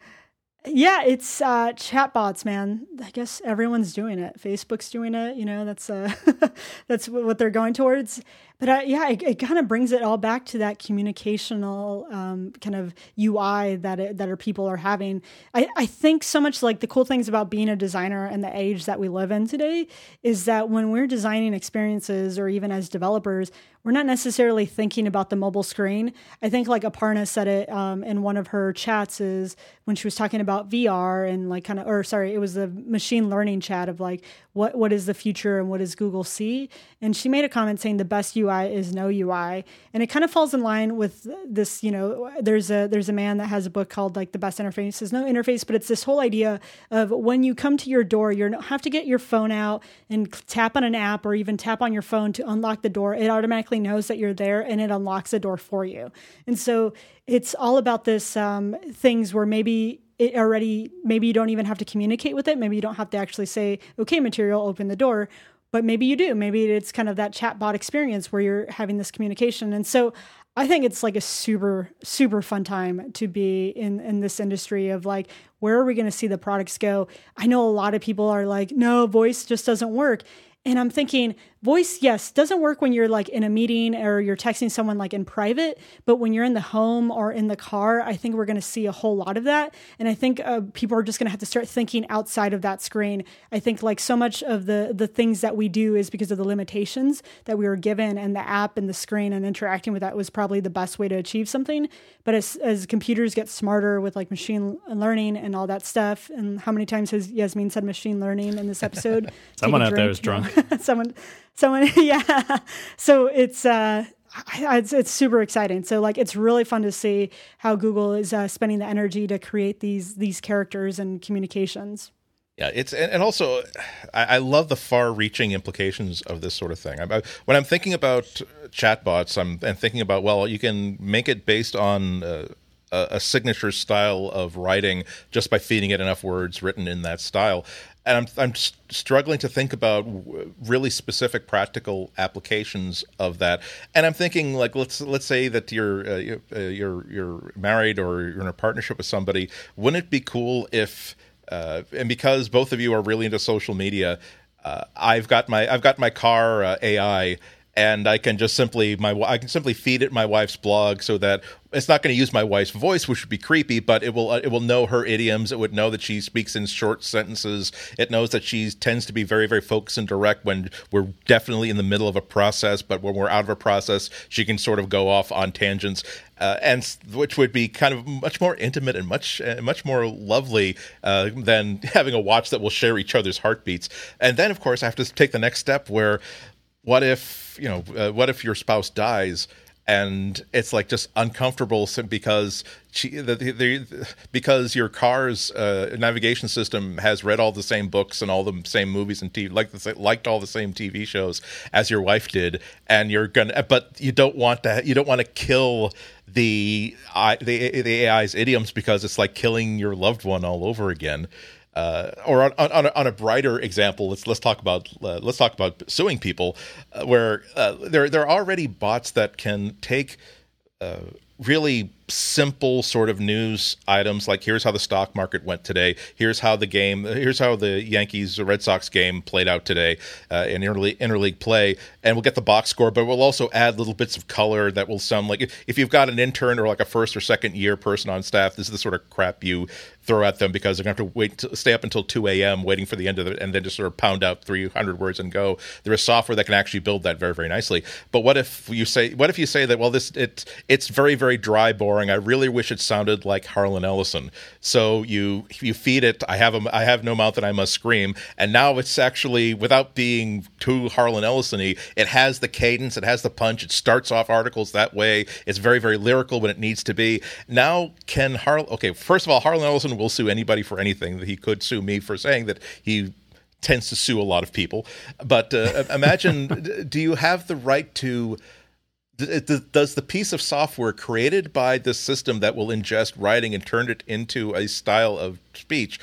yeah, it's uh, chatbots, man. I guess everyone's doing it. Facebook's doing it. You know, that's uh, <laughs> that's what they're going towards but uh, yeah, it, it kind of brings it all back to that communicational um, kind of UI that it, that our people are having. I, I think so much like the cool things about being a designer and the age that we live in today is that when we're designing experiences or even as developers, we're not necessarily thinking about the mobile screen. I think like Aparna said it um, in one of her chats is when she was talking about VR and like kind of, or sorry, it was the machine learning chat of like what what is the future and what does Google see? And she made a comment saying the best UI is no UI, and it kind of falls in line with this. You know, there's a there's a man that has a book called like the best interface is no interface, but it's this whole idea of when you come to your door, you have to get your phone out and tap on an app or even tap on your phone to unlock the door. It automatically knows that you're there and it unlocks the door for you. And so it's all about this um, things where maybe it already maybe you don't even have to communicate with it maybe you don't have to actually say okay material open the door but maybe you do. Maybe it's kind of that chatbot experience where you're having this communication. And so i think it's like a super super fun time to be in in this industry of like where are we going to see the products go? I know a lot of people are like no voice just doesn't work And I'm thinking, voice, yes, doesn't work when you're like in a meeting or you're texting someone like in private, but when you're in the home or in the car, I think we're going to see a whole lot of that. And I think uh, people are just going to have to start thinking outside of that screen. I think like so much of the the things that we do is because of the limitations that we were given, and the app and the screen and interacting with that was probably the best way to achieve something. But as as computers get smarter with like machine learning and all that stuff, and how many times has Yasmine said machine learning in this episode? <laughs> Someone out there is drunk. <laughs> <laughs> someone, someone, <laughs> yeah. So it's uh, it's, it's super exciting. So like it's really fun to see how Google is uh, spending the energy to create these these characters and communications. Yeah, it's and, also I, love the far-reaching implications of this sort of thing. When I'm thinking about chatbots, I'm and thinking about well, you can make it based on. Uh, a, a signature style of writing just by feeding it enough words written in that style and I'm I'm struggling to think about really specific practical applications of that. And I'm thinking like let's let's say that you're uh, uh, you're you're married or you're in a partnership with somebody. Wouldn't it be cool if uh, and because both of you are really into social media, uh, I've got my I've got my car uh, AI and I can just simply my I can simply feed it my wife's blog so that it's not going to use my wife's voice, which would be creepy, but it will uh, it will know her idioms. It would know that she speaks in short sentences. It knows that she tends to be very very focused and direct when we're definitely in the middle of a process, but when we're out of a process, she can sort of go off on tangents. Uh, and which would be kind of much more intimate and much uh, much more lovely uh, than <laughs> having a watch that will share each other's heartbeats. And then, of course, I have to take the next step where what if you know uh, what if your spouse dies and it's like just uncomfortable because she, the, the, because your car's uh, navigation system has read all the same books and all the same movies and TV, like the, liked all the same TV shows as your wife did, and you're gonna, but you don't want to, you don't want to kill the the the AI's idioms because it's like killing your loved one all over again uh, or on, on, a, on, a, brighter example, let's let's talk about uh, let's talk about suing people, uh, where uh, there there are already bots that can take uh, really simple sort of news items like here's how the stock market went today. Here's how the game here's how the yankees red sox game played out today uh, in interleague, interleague play. And we'll get the box score but we'll also add little bits of color that will sound like if, you've got an intern or like a first or second year person on staff this is the sort of crap you throw at them because they're going to have to wait to stay up until 2 a.m waiting for the end of it and then just sort of pound out 300 words and go. There is software that can actually build that very very nicely. But what if you say what if you say that well this it it's very very dry boring I really wish it sounded like Harlan Ellison. So you you feed it. I have a, I have no mouth and I must scream. And now it's actually without being too Harlan Ellison-y, it has the cadence. It has the punch. It starts off articles that way. It's very very lyrical when it needs to be. Now can Harlan? Okay, first of all, Harlan Ellison will sue anybody for anything. He could sue me for saying that he tends to sue a lot of people. But uh, <laughs> imagine, do you have the right to? Does the piece of software created by the system that will ingest writing and turn it into a style of speech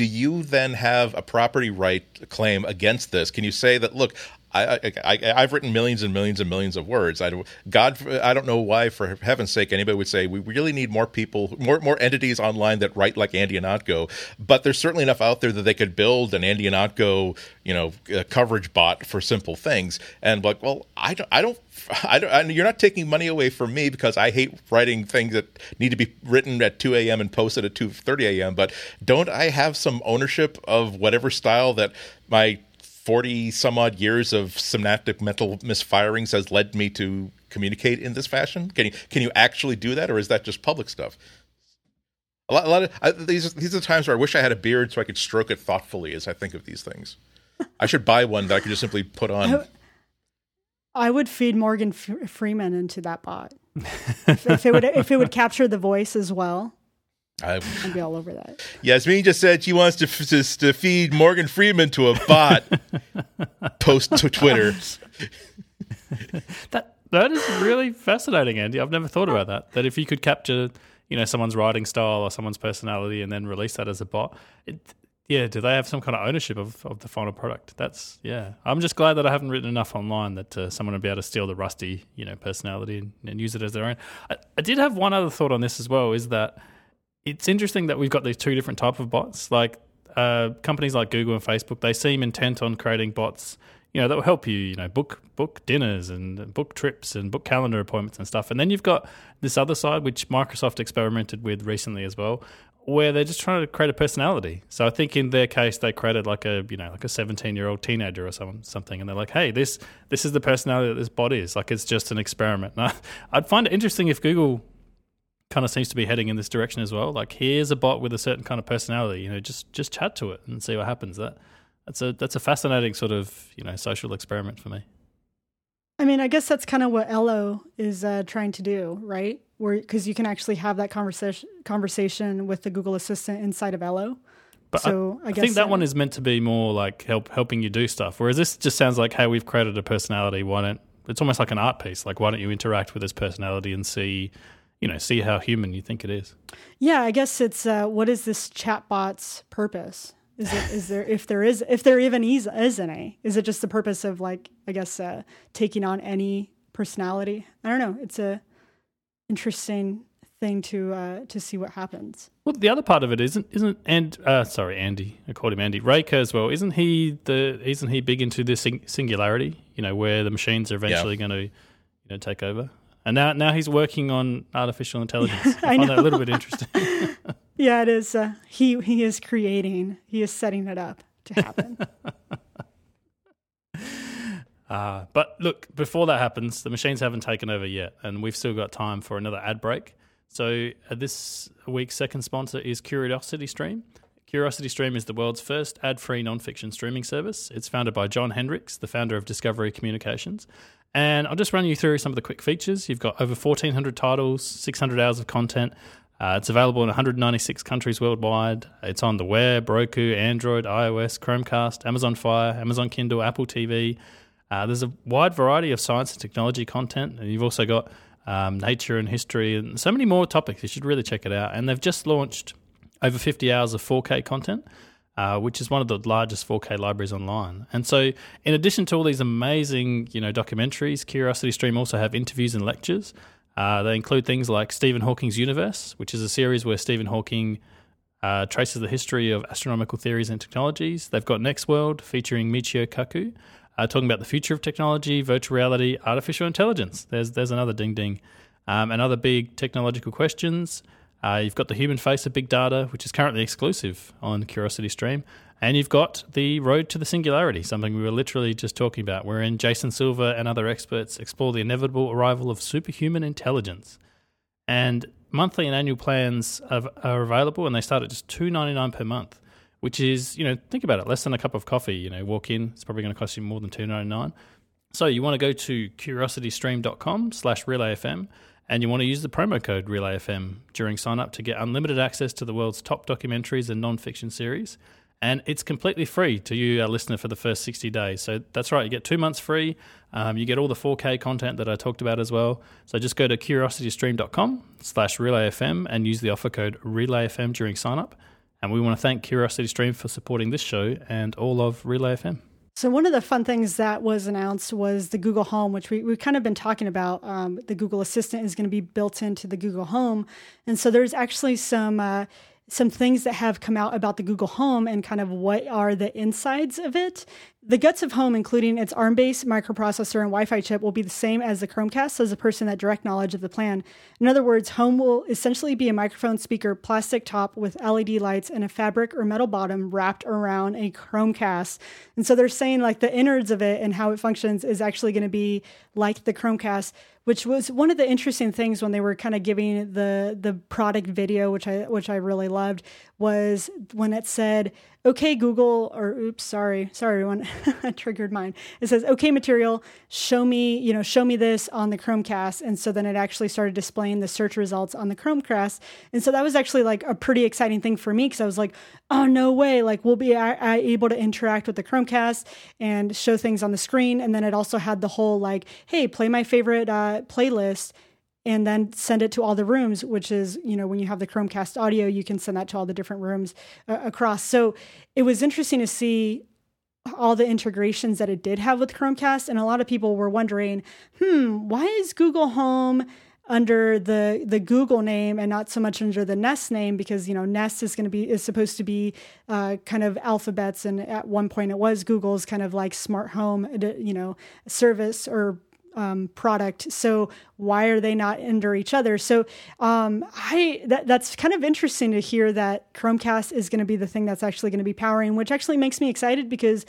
do you then have a property right claim against this? Can you say that look I, I, have written millions and millions and millions of words. I, God, I don't know why, for heaven's sake, anybody would say we really need more people, more more entities online that write like Andy Ihnatko. But there's certainly enough out there that they could build an Andy Ihnatko, you know, uh, coverage bot for simple things. And like, well, I don't, I don't, I don't. I, you're not taking money away from me because I hate writing things that need to be written at 2 a.m. and posted at 2:30 a.m. But don't I have some ownership of whatever style that my 40 some odd years of synaptic mental misfirings has led me to communicate in this fashion? Can you can you actually do that, or is that just public stuff? A lot, a lot of I, these these are the times where I wish I had a beard so I could stroke it thoughtfully as I think of these things. I should buy one that I could just simply put on. I would feed Morgan Freeman into that bot <laughs> if, if it would if it would capture the voice as well. I, would be all over that. Yasmine just said she wants to, to, to feed Morgan Freeman to a bot <laughs> post to Twitter. that that is really fascinating, Andy. I've never thought about that. That if you could capture, you know, someone's writing style or someone's personality and then release that as a bot, it, yeah, do they have some kind of ownership of, of the final product? That's yeah. I'm just glad that I haven't written enough online that uh, someone would be able to steal the rusty, you know, personality and, and use it as their own. I, I did have one other thought on this as well. Is that it's interesting that we've got these two different type of bots. Like uh, companies like Google and Facebook, they seem intent on creating bots you know that will help you you know book book dinners and book trips and book calendar appointments and stuff. And then you've got this other side which Microsoft experimented with recently as well, where they're just trying to create a personality. So I think in their case they created like a you know like a 17 year old teenager or some, something, and they're like, hey, this this is the personality that this bot is. Like it's just an experiment. And <laughs> I, I'd find it interesting if Google kind of seems to be heading in this direction as well. Like here's a bot with a certain kind of personality. You know, just just chat to it and see what happens. That that's a that's a fascinating sort of you know social experiment for me. I mean, I guess that's kind of what Allo is uh, trying to do, right? Where because you can actually have that conversation conversation with the Google Assistant inside of Allo. But so I, I, I think that one is meant to be more like help helping you do stuff. Whereas this just sounds like, hey, we've created a personality. Why don't it's almost like an art piece. Like why don't you interact with this personality and see, you know, see how human you think it is? Yeah, I guess it's uh, what is this chatbot's purpose? Is it is there if there is if there even is, is any? Is it just the purpose of like I guess uh, taking on any personality? I don't know. It's a interesting thing to uh, to see what happens. Well, the other part of it isn't isn't and uh, sorry, Andy. I called him Andy Raiker as well. Isn't he the isn't he big into this sing- singularity? You know, where the machines are eventually yeah. going to you know take over. And now now he's working on artificial intelligence. <laughs> I, I find that a little bit interesting. <laughs> yeah, it is. Uh, he he is creating. He is setting it up to happen. Uh, <laughs> but look, before that happens, the machines haven't taken over yet, and we've still got time for another ad break. So uh, this week's second sponsor is Curiosity Stream. Curiosity Stream is the world's first ad-free nonfiction streaming service. It's founded by John Hendricks, the founder of Discovery Communications. And I'll just run you through some of the quick features. You've got over 1,400 titles, 600 hours of content. Uh, it's available in 196 countries worldwide. It's on the web, Roku, Android, iOS, Chromecast, Amazon Fire, Amazon Kindle, Apple TV. Uh, there's a wide variety of science and technology content, and you've also got um, nature and history and so many more topics. You should really check it out. And they've just launched over 50 hours of 4K content. Uh, which is one of the largest 4K libraries online. And so, in addition to all these amazing, you know, documentaries, Curiosity Stream also have interviews and lectures. Uh, they include things like Stephen Hawking's Universe, which is a series where Stephen Hawking uh, traces the history of astronomical theories and technologies. They've got Next World featuring Michio Kaku, uh, talking about the future of technology, virtual reality, artificial intelligence. There's there's another ding ding, um, and other big technological questions. Uh, you've got the human face of big data, which is currently exclusive on Curiosity Stream, and you've got the road to the singularity, something we were literally just talking about, wherein Jason Silva and other experts explore the inevitable arrival of superhuman intelligence. And monthly and annual plans are, are available, and they start at just two ninety nine per month which is, you know, think about it, less than a cup of coffee. You know, walk in, it's probably going to cost you more than two ninety nine. So you want to go to curiositystream.com slash relayfm and you want to use the promo code relayfm during sign up to get unlimited access to the world's top documentaries and non-fiction series. And it's completely free to you, our listener, for the first 60 days. So that's right, you get two months free. Um, you get all the 4K content that I talked about as well. So just go to curiositystream.com slash relayfm and use the offer code relayfm during sign up and we want to thank Curiosity Stream for supporting this show and all of Relay FM. So, one of the fun things that was announced was the Google Home, which we, we've kind of been talking about. Um, the Google Assistant is going to be built into the Google Home. And so, there's actually some. Uh, some things that have come out about the Google Home and kind of what are the insides of it. The guts of Home, including its ARM based microprocessor and Wi Fi chip, will be the same as the Chromecast, says a person that direct knowledge of the plan. In other words, Home will essentially be a microphone speaker plastic top with LED lights and a fabric or metal bottom wrapped around a Chromecast. And so they're saying like the innards of it and how it functions is actually going to be like the Chromecast, which was one of the interesting things when they were kind of giving the the product video, which I which I really loved, was when it said okay google or oops sorry sorry everyone <laughs> i triggered mine. It says okay material show me you know show me this on the chromecast. And so then it actually started displaying the search results on the chromecast. And so that was actually like a pretty exciting thing for me because i was like oh no way like we'll be able to interact with the chromecast and show things on the screen. And then it also had the whole like hey play my favorite uh, playlist and then send it to all the rooms which is you know when you have the chromecast audio you can send that to all the different rooms uh, across. So it was interesting to see all the integrations that it did have with chromecast and a lot of people were wondering hmm why is google home under the the Google name and not so much under the Nest name? Because you know Nest is going to be is supposed to be uh, kind of alphabets and at one point it was Google's kind of like smart home you know service or um, product. So why are they not under each other? So um, I that, that's kind of interesting to hear that Chromecast is going to be the thing that's actually going to be powering, which actually makes me excited because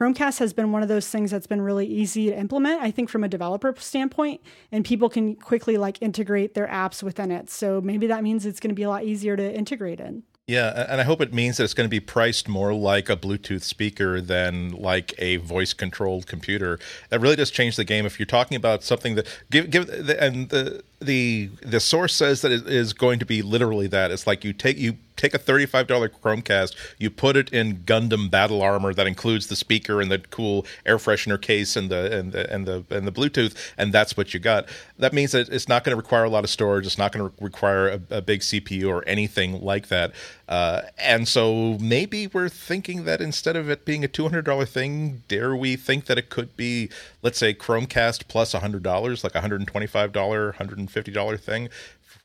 Chromecast has been one of those things that's been really easy to implement, I think, from a developer standpoint, and people can quickly like integrate their apps within it. So maybe that means it's going to be a lot easier to integrate in. Yeah, and I hope it means that it's going to be priced more like a Bluetooth speaker than like a voice controlled computer. That really does change the game. If you're talking about something that give give and the the the source says that it is going to be literally that. It's like you take you take a $35 Chromecast, you put it in Gundam battle armor that includes the speaker and the cool air freshener case and the and the and the and the Bluetooth, and that's what you got. That means that it's not going to require a lot of storage. It's not going to require a, a, big CPU or anything like that. Uh, and so maybe we're thinking that instead of it being a $200 thing, dare we think that it could be, let's say, Chromecast plus $100, like a $125, $150 thing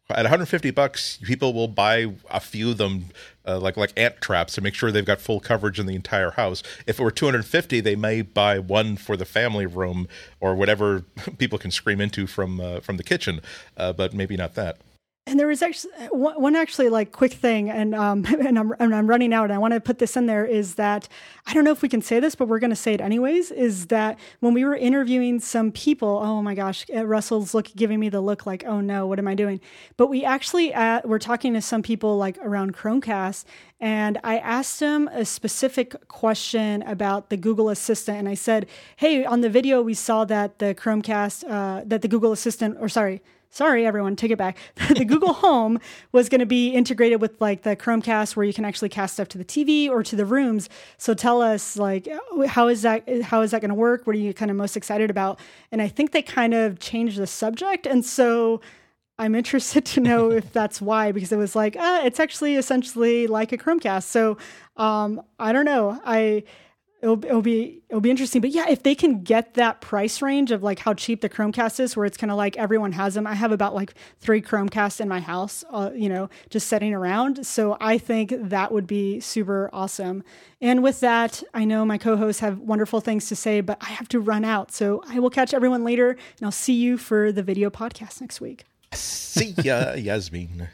at 150 bucks, people will buy a few of them, uh, like like ant traps, to make sure they've got full coverage in the entire house. If it were 250, they may buy one for the family room or whatever <laughs> people can scream into from uh, from the kitchen, uh, but maybe not that. And there was actually one, actually like quick thing, and um, <laughs> and I'm and I'm running out. And I want to put this in there is that I don't know if we can say this, but we're going to say it anyways. Is that when we were interviewing some people? Oh my gosh, uh, Russell's look giving me the look like, oh no, what am I doing? But we actually at, we're talking to some people like around Chromecast, and I asked them a specific question about the Google Assistant, and I said, hey, on the video we saw that the Chromecast, uh, that the Google Assistant, or sorry sorry everyone take it back. <laughs> The google <laughs> home was going to be integrated with like the chromecast where you can actually cast stuff to the tv or to the rooms. So tell us like how is that how is that going to work? What are you kind of most excited about? And i think they kind of changed the subject. And so i'm interested to know <laughs> if that's why because it was like uh, it's actually essentially like a chromecast. So um, i don't know. I it'll, it'll be it'll be interesting. But yeah, if they can get that price range of like how cheap the Chromecast is, where it's kind of like everyone has them. I have about like three Chromecasts in my house, uh, you know, just sitting around. So I think that would be super awesome. And with that, I know my co-hosts have wonderful things to say, but I have to run out. So I will catch everyone later, and I'll see you for the video podcast next week. See ya, <laughs> Yasmine.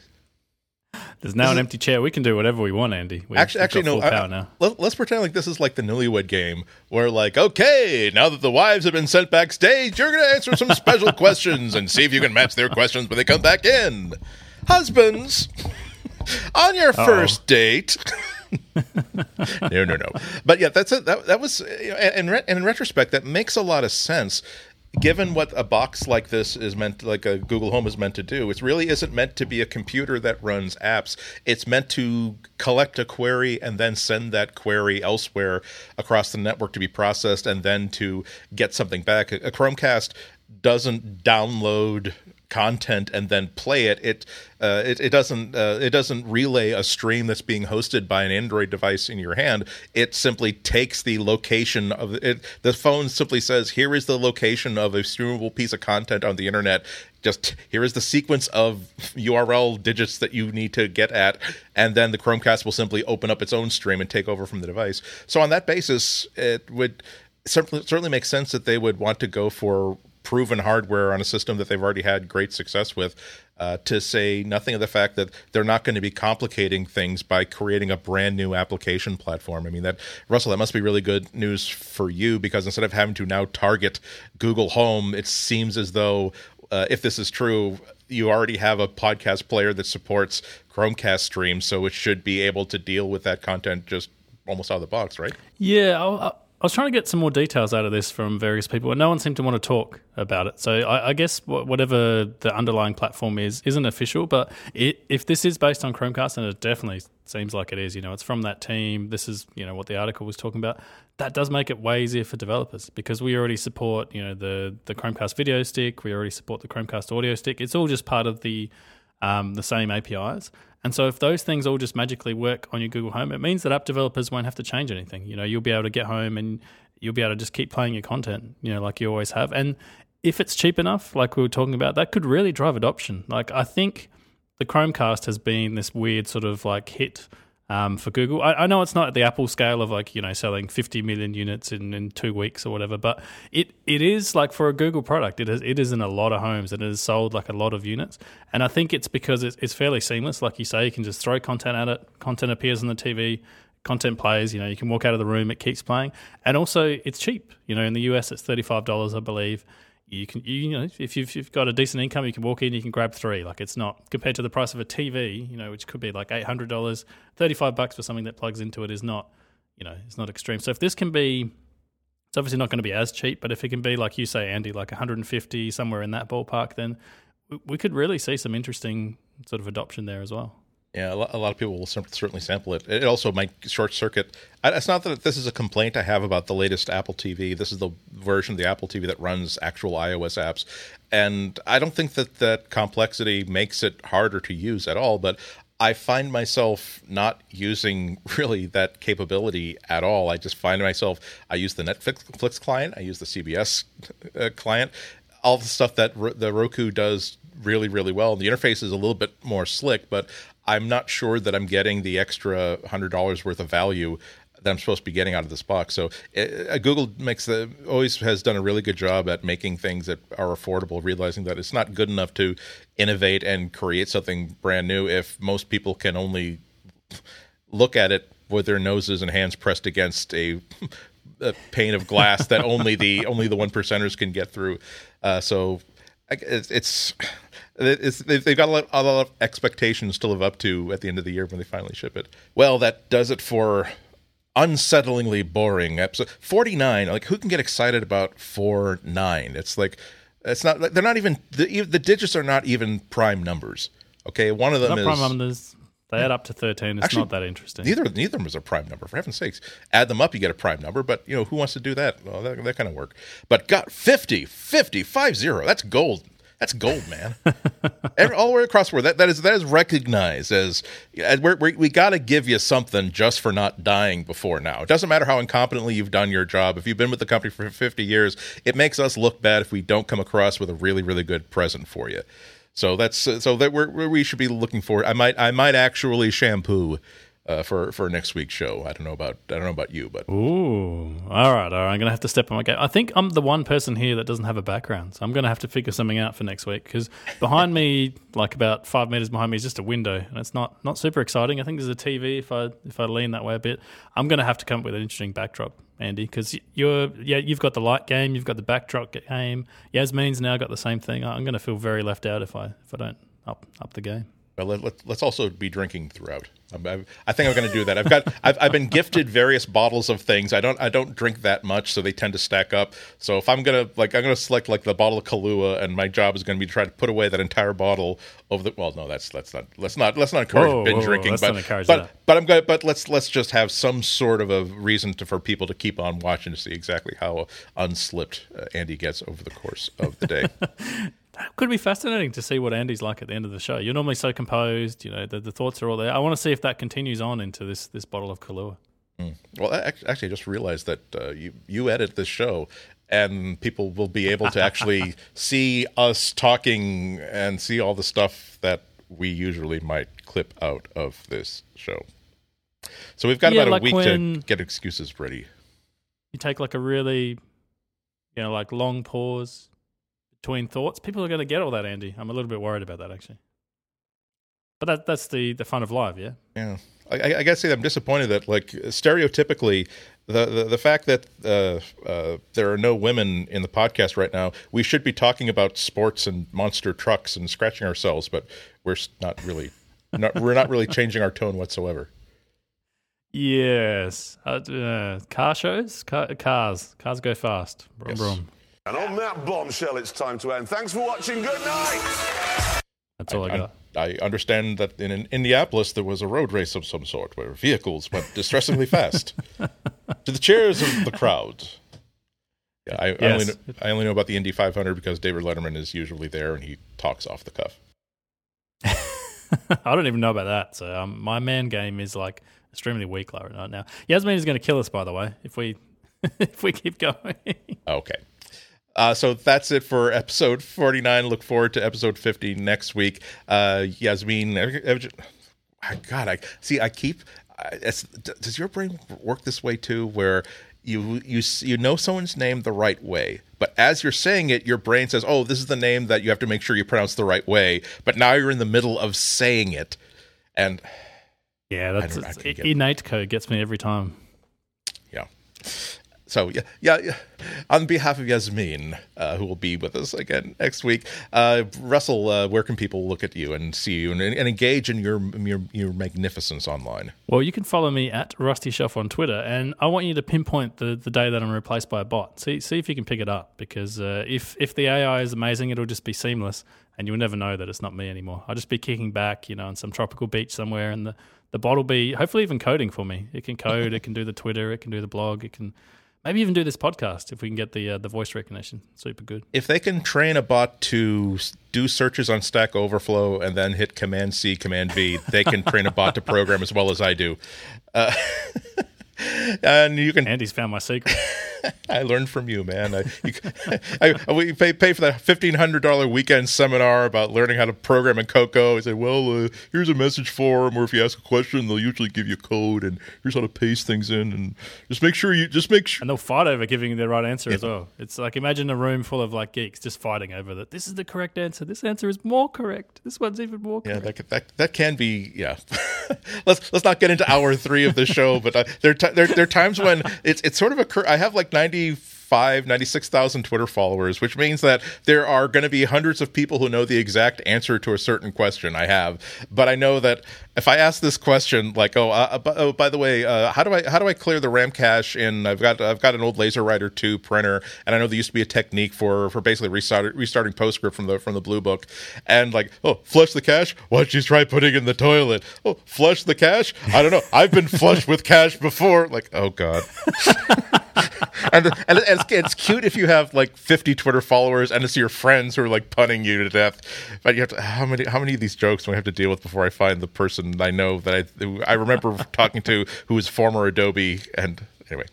There's now an empty chair. We can do whatever we want, Andy. We, actually, actually, no. I, now. Let, us pretend like this is like the Newlywed Game, where like, okay, now that the wives have been sent backstage, you're going to answer some special <laughs> questions and see if you can match their questions when they come back in. Husbands, on your Uh-oh. first date. <laughs> no, no, no. But yeah, that's it. That, that was, and in, in retrospect, that makes a lot of sense given what a box like this is meant like a Google Home is meant to do, it really isn't meant to be a computer that runs apps. It's meant to collect a query and then send that query elsewhere across the network to be processed and then to get something back. A Chromecast doesn't download content and then play it. It uh, it, it, doesn't uh, it doesn't relay a stream that's being hosted by an Android device in your hand. It simply takes the location of it. The phone simply says, "Here is the location of a streamable piece of content on the internet." Just here is the sequence of URL digits that you need to get at, and then the Chromecast will simply open up its own stream and take over from the device. So on that basis, it would certainly make sense that they would want to go for proven hardware on a system that they've already had great success with. Uh, to say nothing of the fact that they're not going to be complicating things by creating a brand new application platform. I mean, that Russell, that must be really good news for you because instead of having to now target Google Home, it seems as though uh, if this is true, you already have a podcast player that supports Chromecast streams, so it should be able to deal with that content just almost out of the box, right? Yeah, I'll, I was trying to get some more details out of this from various people, and no one seemed to want to talk about it. So I, I guess whatever the underlying platform is isn't official, but it, if this is based on Chromecast, and it definitely seems like it is, you know, it's from that team. This is you know what the article was talking about. That does make it way easier for developers because we already support you know the the Chromecast video stick, we already support the Chromecast audio stick. It's all just part of the um, the same APIs. And so if those things all just magically work on your Google Home, it means that app developers won't have to change anything. You know, you'll be able to get home and you'll be able to just keep playing your content, you know, like you always have. And if it's cheap enough, like we were talking about, that could really drive adoption. Like I think the Chromecast has been this weird sort of like hit um, for Google. I, I, know it's not at the Apple scale of like you know selling 50 million units in, in two weeks or whatever, but it it is like for a Google product, it is it is in a lot of homes and it has sold like a lot of units. And I think it's because it's, it's fairly seamless. Like you say, you can just throw content at it, content appears on the TV, content plays. You know, you can walk out of the room, it keeps playing, and also it's cheap. You know, in the US, it's thirty five dollars, I believe you can you, know if you've, you've got a decent income you can walk in you can grab three. Like it's not compared to the price of a tv you know which could be like $800 35 bucks for something that plugs into it is not you know it's not extreme. So if this can be it's obviously not going to be as cheap but if it can be like you say andy like 150 somewhere in that ballpark then we could really see some interesting sort of adoption there as well yeah, a lot, of people will certainly sample it. It also might short circuit. It's not that this is a complaint I have about the latest Apple TV. This is the version of the Apple TV that runs actual iOS apps, and I don't think that that complexity makes it harder to use at all. But I find myself not using <laughs> really that capability at all. I just find myself I use the Netflix client, I use the CBS uh, client, all the stuff that the Roku does really really well. The interface is a little bit more slick, but I'm not sure that I'm getting the extra hundred dollars worth of value that I'm supposed to be getting out of this box. So uh, Google makes the always has done a really good job at making things that are affordable, realizing that it's not good enough to innovate and create something brand new if most people can only look at it with their noses and hands pressed against a, <laughs> a pane of glass that only the only the one percenters can get through. Uh, so it's, it's they've got a lot, a lot, of expectations to live up to at the end of the year when they finally ship it. Well, that does it for unsettlingly boring episode 49. Like, who can get excited about 4 9? It's like, it's not, they're not even, the, the digits are not even prime numbers. Okay. One of them is. Prime numbers. They add up to 13. It's Actually, not that interesting. Neither, neither of them is a prime number, for heaven's sakes. Add them up, you get a prime number, but, you know, who wants to do that? Well, that, that kind of work. But got 50, 50, 5 0. That's gold. That's gold, man. <laughs> Every, all the way across the world, that, that is that is recognized as we're, we're, we got to give you something just for not dying before now. It doesn't matter how incompetently you've done your job. If you've been with the company for 50 years, it makes us look bad if we don't come across with a really really good present for you. So that's so that we're, we should be looking for. I might I might actually shampoo uh, for for next week's show. I don't know about I don't know about you, but ooh, all right, all right. I'm gonna have to step on my game. I think I'm the one person here that doesn't have a background, so I'm gonna have to figure something out for next week. Because behind me, <laughs> like about five meters behind me, is just a window, and it's not not super exciting. I think there's a TV. If I if I lean that way a bit, I'm gonna have to come up with an interesting backdrop, Andy, because you're yeah you've got the light game, you've got the backdrop game. Yasmine's now got the same thing. I'm gonna feel very left out if I if I don't up up the game. But let, let, let's also be drinking throughout. I, I think I'm going to do that. I've got I've, I've been gifted various bottles of things. I don't I don't drink that much, so they tend to stack up. So if I'm gonna like I'm gonna select like the bottle of Kahlua, and my job is going to be to try to put away that entire bottle over the. Well, no, that's that's not let's not let's not encourage whoa, binge whoa, drinking, but but, that. but I'm going but let's let's just have some sort of a reason to, for people to keep on watching to see exactly how unslipped uh, Andy gets over the course of the day. <laughs> Could be fascinating to see what Andy's like at the end of the show. You're normally so composed, you know, the, the thoughts are all there. I want to see if that continues on into this this bottle of Kahlua. Mm. Well, actually, I just realized that uh, you you edit this show, and people will be able to actually <laughs> see us talking and see all the stuff that we usually might clip out of this show. So we've got yeah, about like a week to get excuses ready. You take like a really, you know, like long pause between thoughts. People are going to get all that, Andy. I'm a little bit worried about that actually. But that that's the the fun of live, yeah. Yeah, I, I gotta say I'm disappointed that like stereotypically the the, the fact that uh, uh, there are no women in the podcast right now, we should be talking about sports and monster trucks and scratching ourselves, but we're not really not, we're not really changing our tone whatsoever. Yes, uh, uh car shows, car, cars, cars go fast. Brum, yes. brum. And on that bombshell, it's time to end. Thanks for watching. Good night. That's all I, I got. I, I understand that in, in Indianapolis there was a road race of some sort where vehicles went distressingly <laughs> fast. to the cheers of the crowd. Yeah, I, yes. I, only know, I only know about the Indy 500 because David Letterman is usually there and he talks off the cuff. <laughs> I don't even know about that. So um, my man game is like extremely weak right now. Yasmine is going to kill us, by the way, if we <laughs> if we keep going. okay. Uh, so that's it for episode 49. Look forward to episode 50 next week. Uh, Yasmine, I God, I see. I keep. does your brain work this way too, where you you you know someone's name the right way, but as you're saying it, your brain says, "Oh, this is the name that you have to make sure you pronounce the right way." But now you're in the middle of saying it, and yeah, that's Ihnatko gets me every time. Yeah so yeah, yeah, yeah, On behalf of Yasmine, uh, who will be with us again next week, uh, Russell, uh, where can people look at you and see you and, and, engage in your, your your magnificence online? Well, you can follow me at Rusty Shelf on Twitter, and I want you to pinpoint the, the day that I'm replaced by a bot. See see if you can pick it up, because uh, if if the AI is amazing, it'll just be seamless, and you'll never know that it's not me anymore. I'll just be kicking back, you know, on some tropical beach somewhere, and the the bot will be hopefully even coding for me. It can code, it can do the Twitter, it can do the blog, it can Maybe even do this podcast if we can get the uh, the voice recognition. Super good. If they can train a bot to do searches on Stack Overflow and then hit Command C, Command V, they can train a bot to program as well as I do. Uh, <laughs> and you can. Andy's found my secret. <laughs> I learned from you, man. I, you, <laughs> I we pay, pay for that fifteen hundred dollar weekend seminar about learning how to program in Cocoa. I said, well, uh, here's a message form, or if you ask a question, they'll usually give you code, and here's how to paste things in, and just make sure you just make sure. And they'll fight over giving the right answer yeah. as well. It's like imagine a room full of like geeks just fighting over that. This is the correct answer. This answer is more correct. This one's even more. Correct. Yeah, that that that can be. Yeah, <laughs> let's let's not get into hour three of the show, but uh, there, t- there there are times when it's it's sort of a. I have like 95, 96,000 Twitter followers, which means that there are going to be hundreds of people who know the exact answer to a certain question I have. But I know that if I ask this question, like, oh, uh, oh by the way, uh, how do I how do I clear the RAM cache in? I've got I've got an old LaserWriter two printer, and I know there used to be a technique for for basically restarting restarting PostScript from the from the Blue Book, and like, oh, flush the cache. Why don't you try putting in the toilet? Oh, flush the cache. I don't know. I've been flushed <laughs> with cache before. Like, oh god. <laughs> <laughs> and, and it's, it's cute if you have like 50 Twitter followers and it's your friends who are like punning you to death. But you have to how many how many of these jokes do I have to deal with before I find the person I know that I I remember talking to who was former Adobe. And anyway,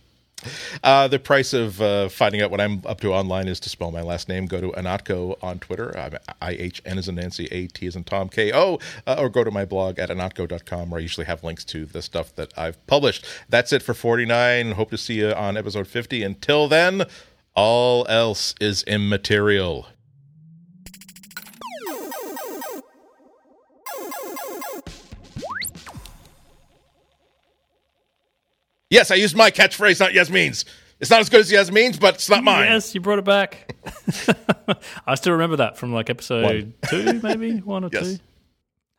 uh, the price of uh, finding out what I'm up to online is to spell my last name. Go to Ihnatko on Twitter. I'm I H N as in Nancy, A T as in Tom, K O, uh, or go to my blog at ihnatko.com where I usually have links to the stuff that I've published. That's it for 49. Hope to see you on episode 50. Until then, all else is immaterial. Yes, I used my catchphrase, not Yasmine's. It's not as good as Yasmine's, but it's not mine. Yes, you brought it back. <laughs> I still remember that from like episode one. two, maybe one or <laughs> yes. two.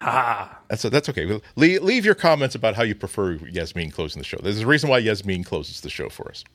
Ah, that's that's okay. Leave, leave your comments about how you prefer Yasmine closing the show. There's a reason why Yasmine closes the show for us.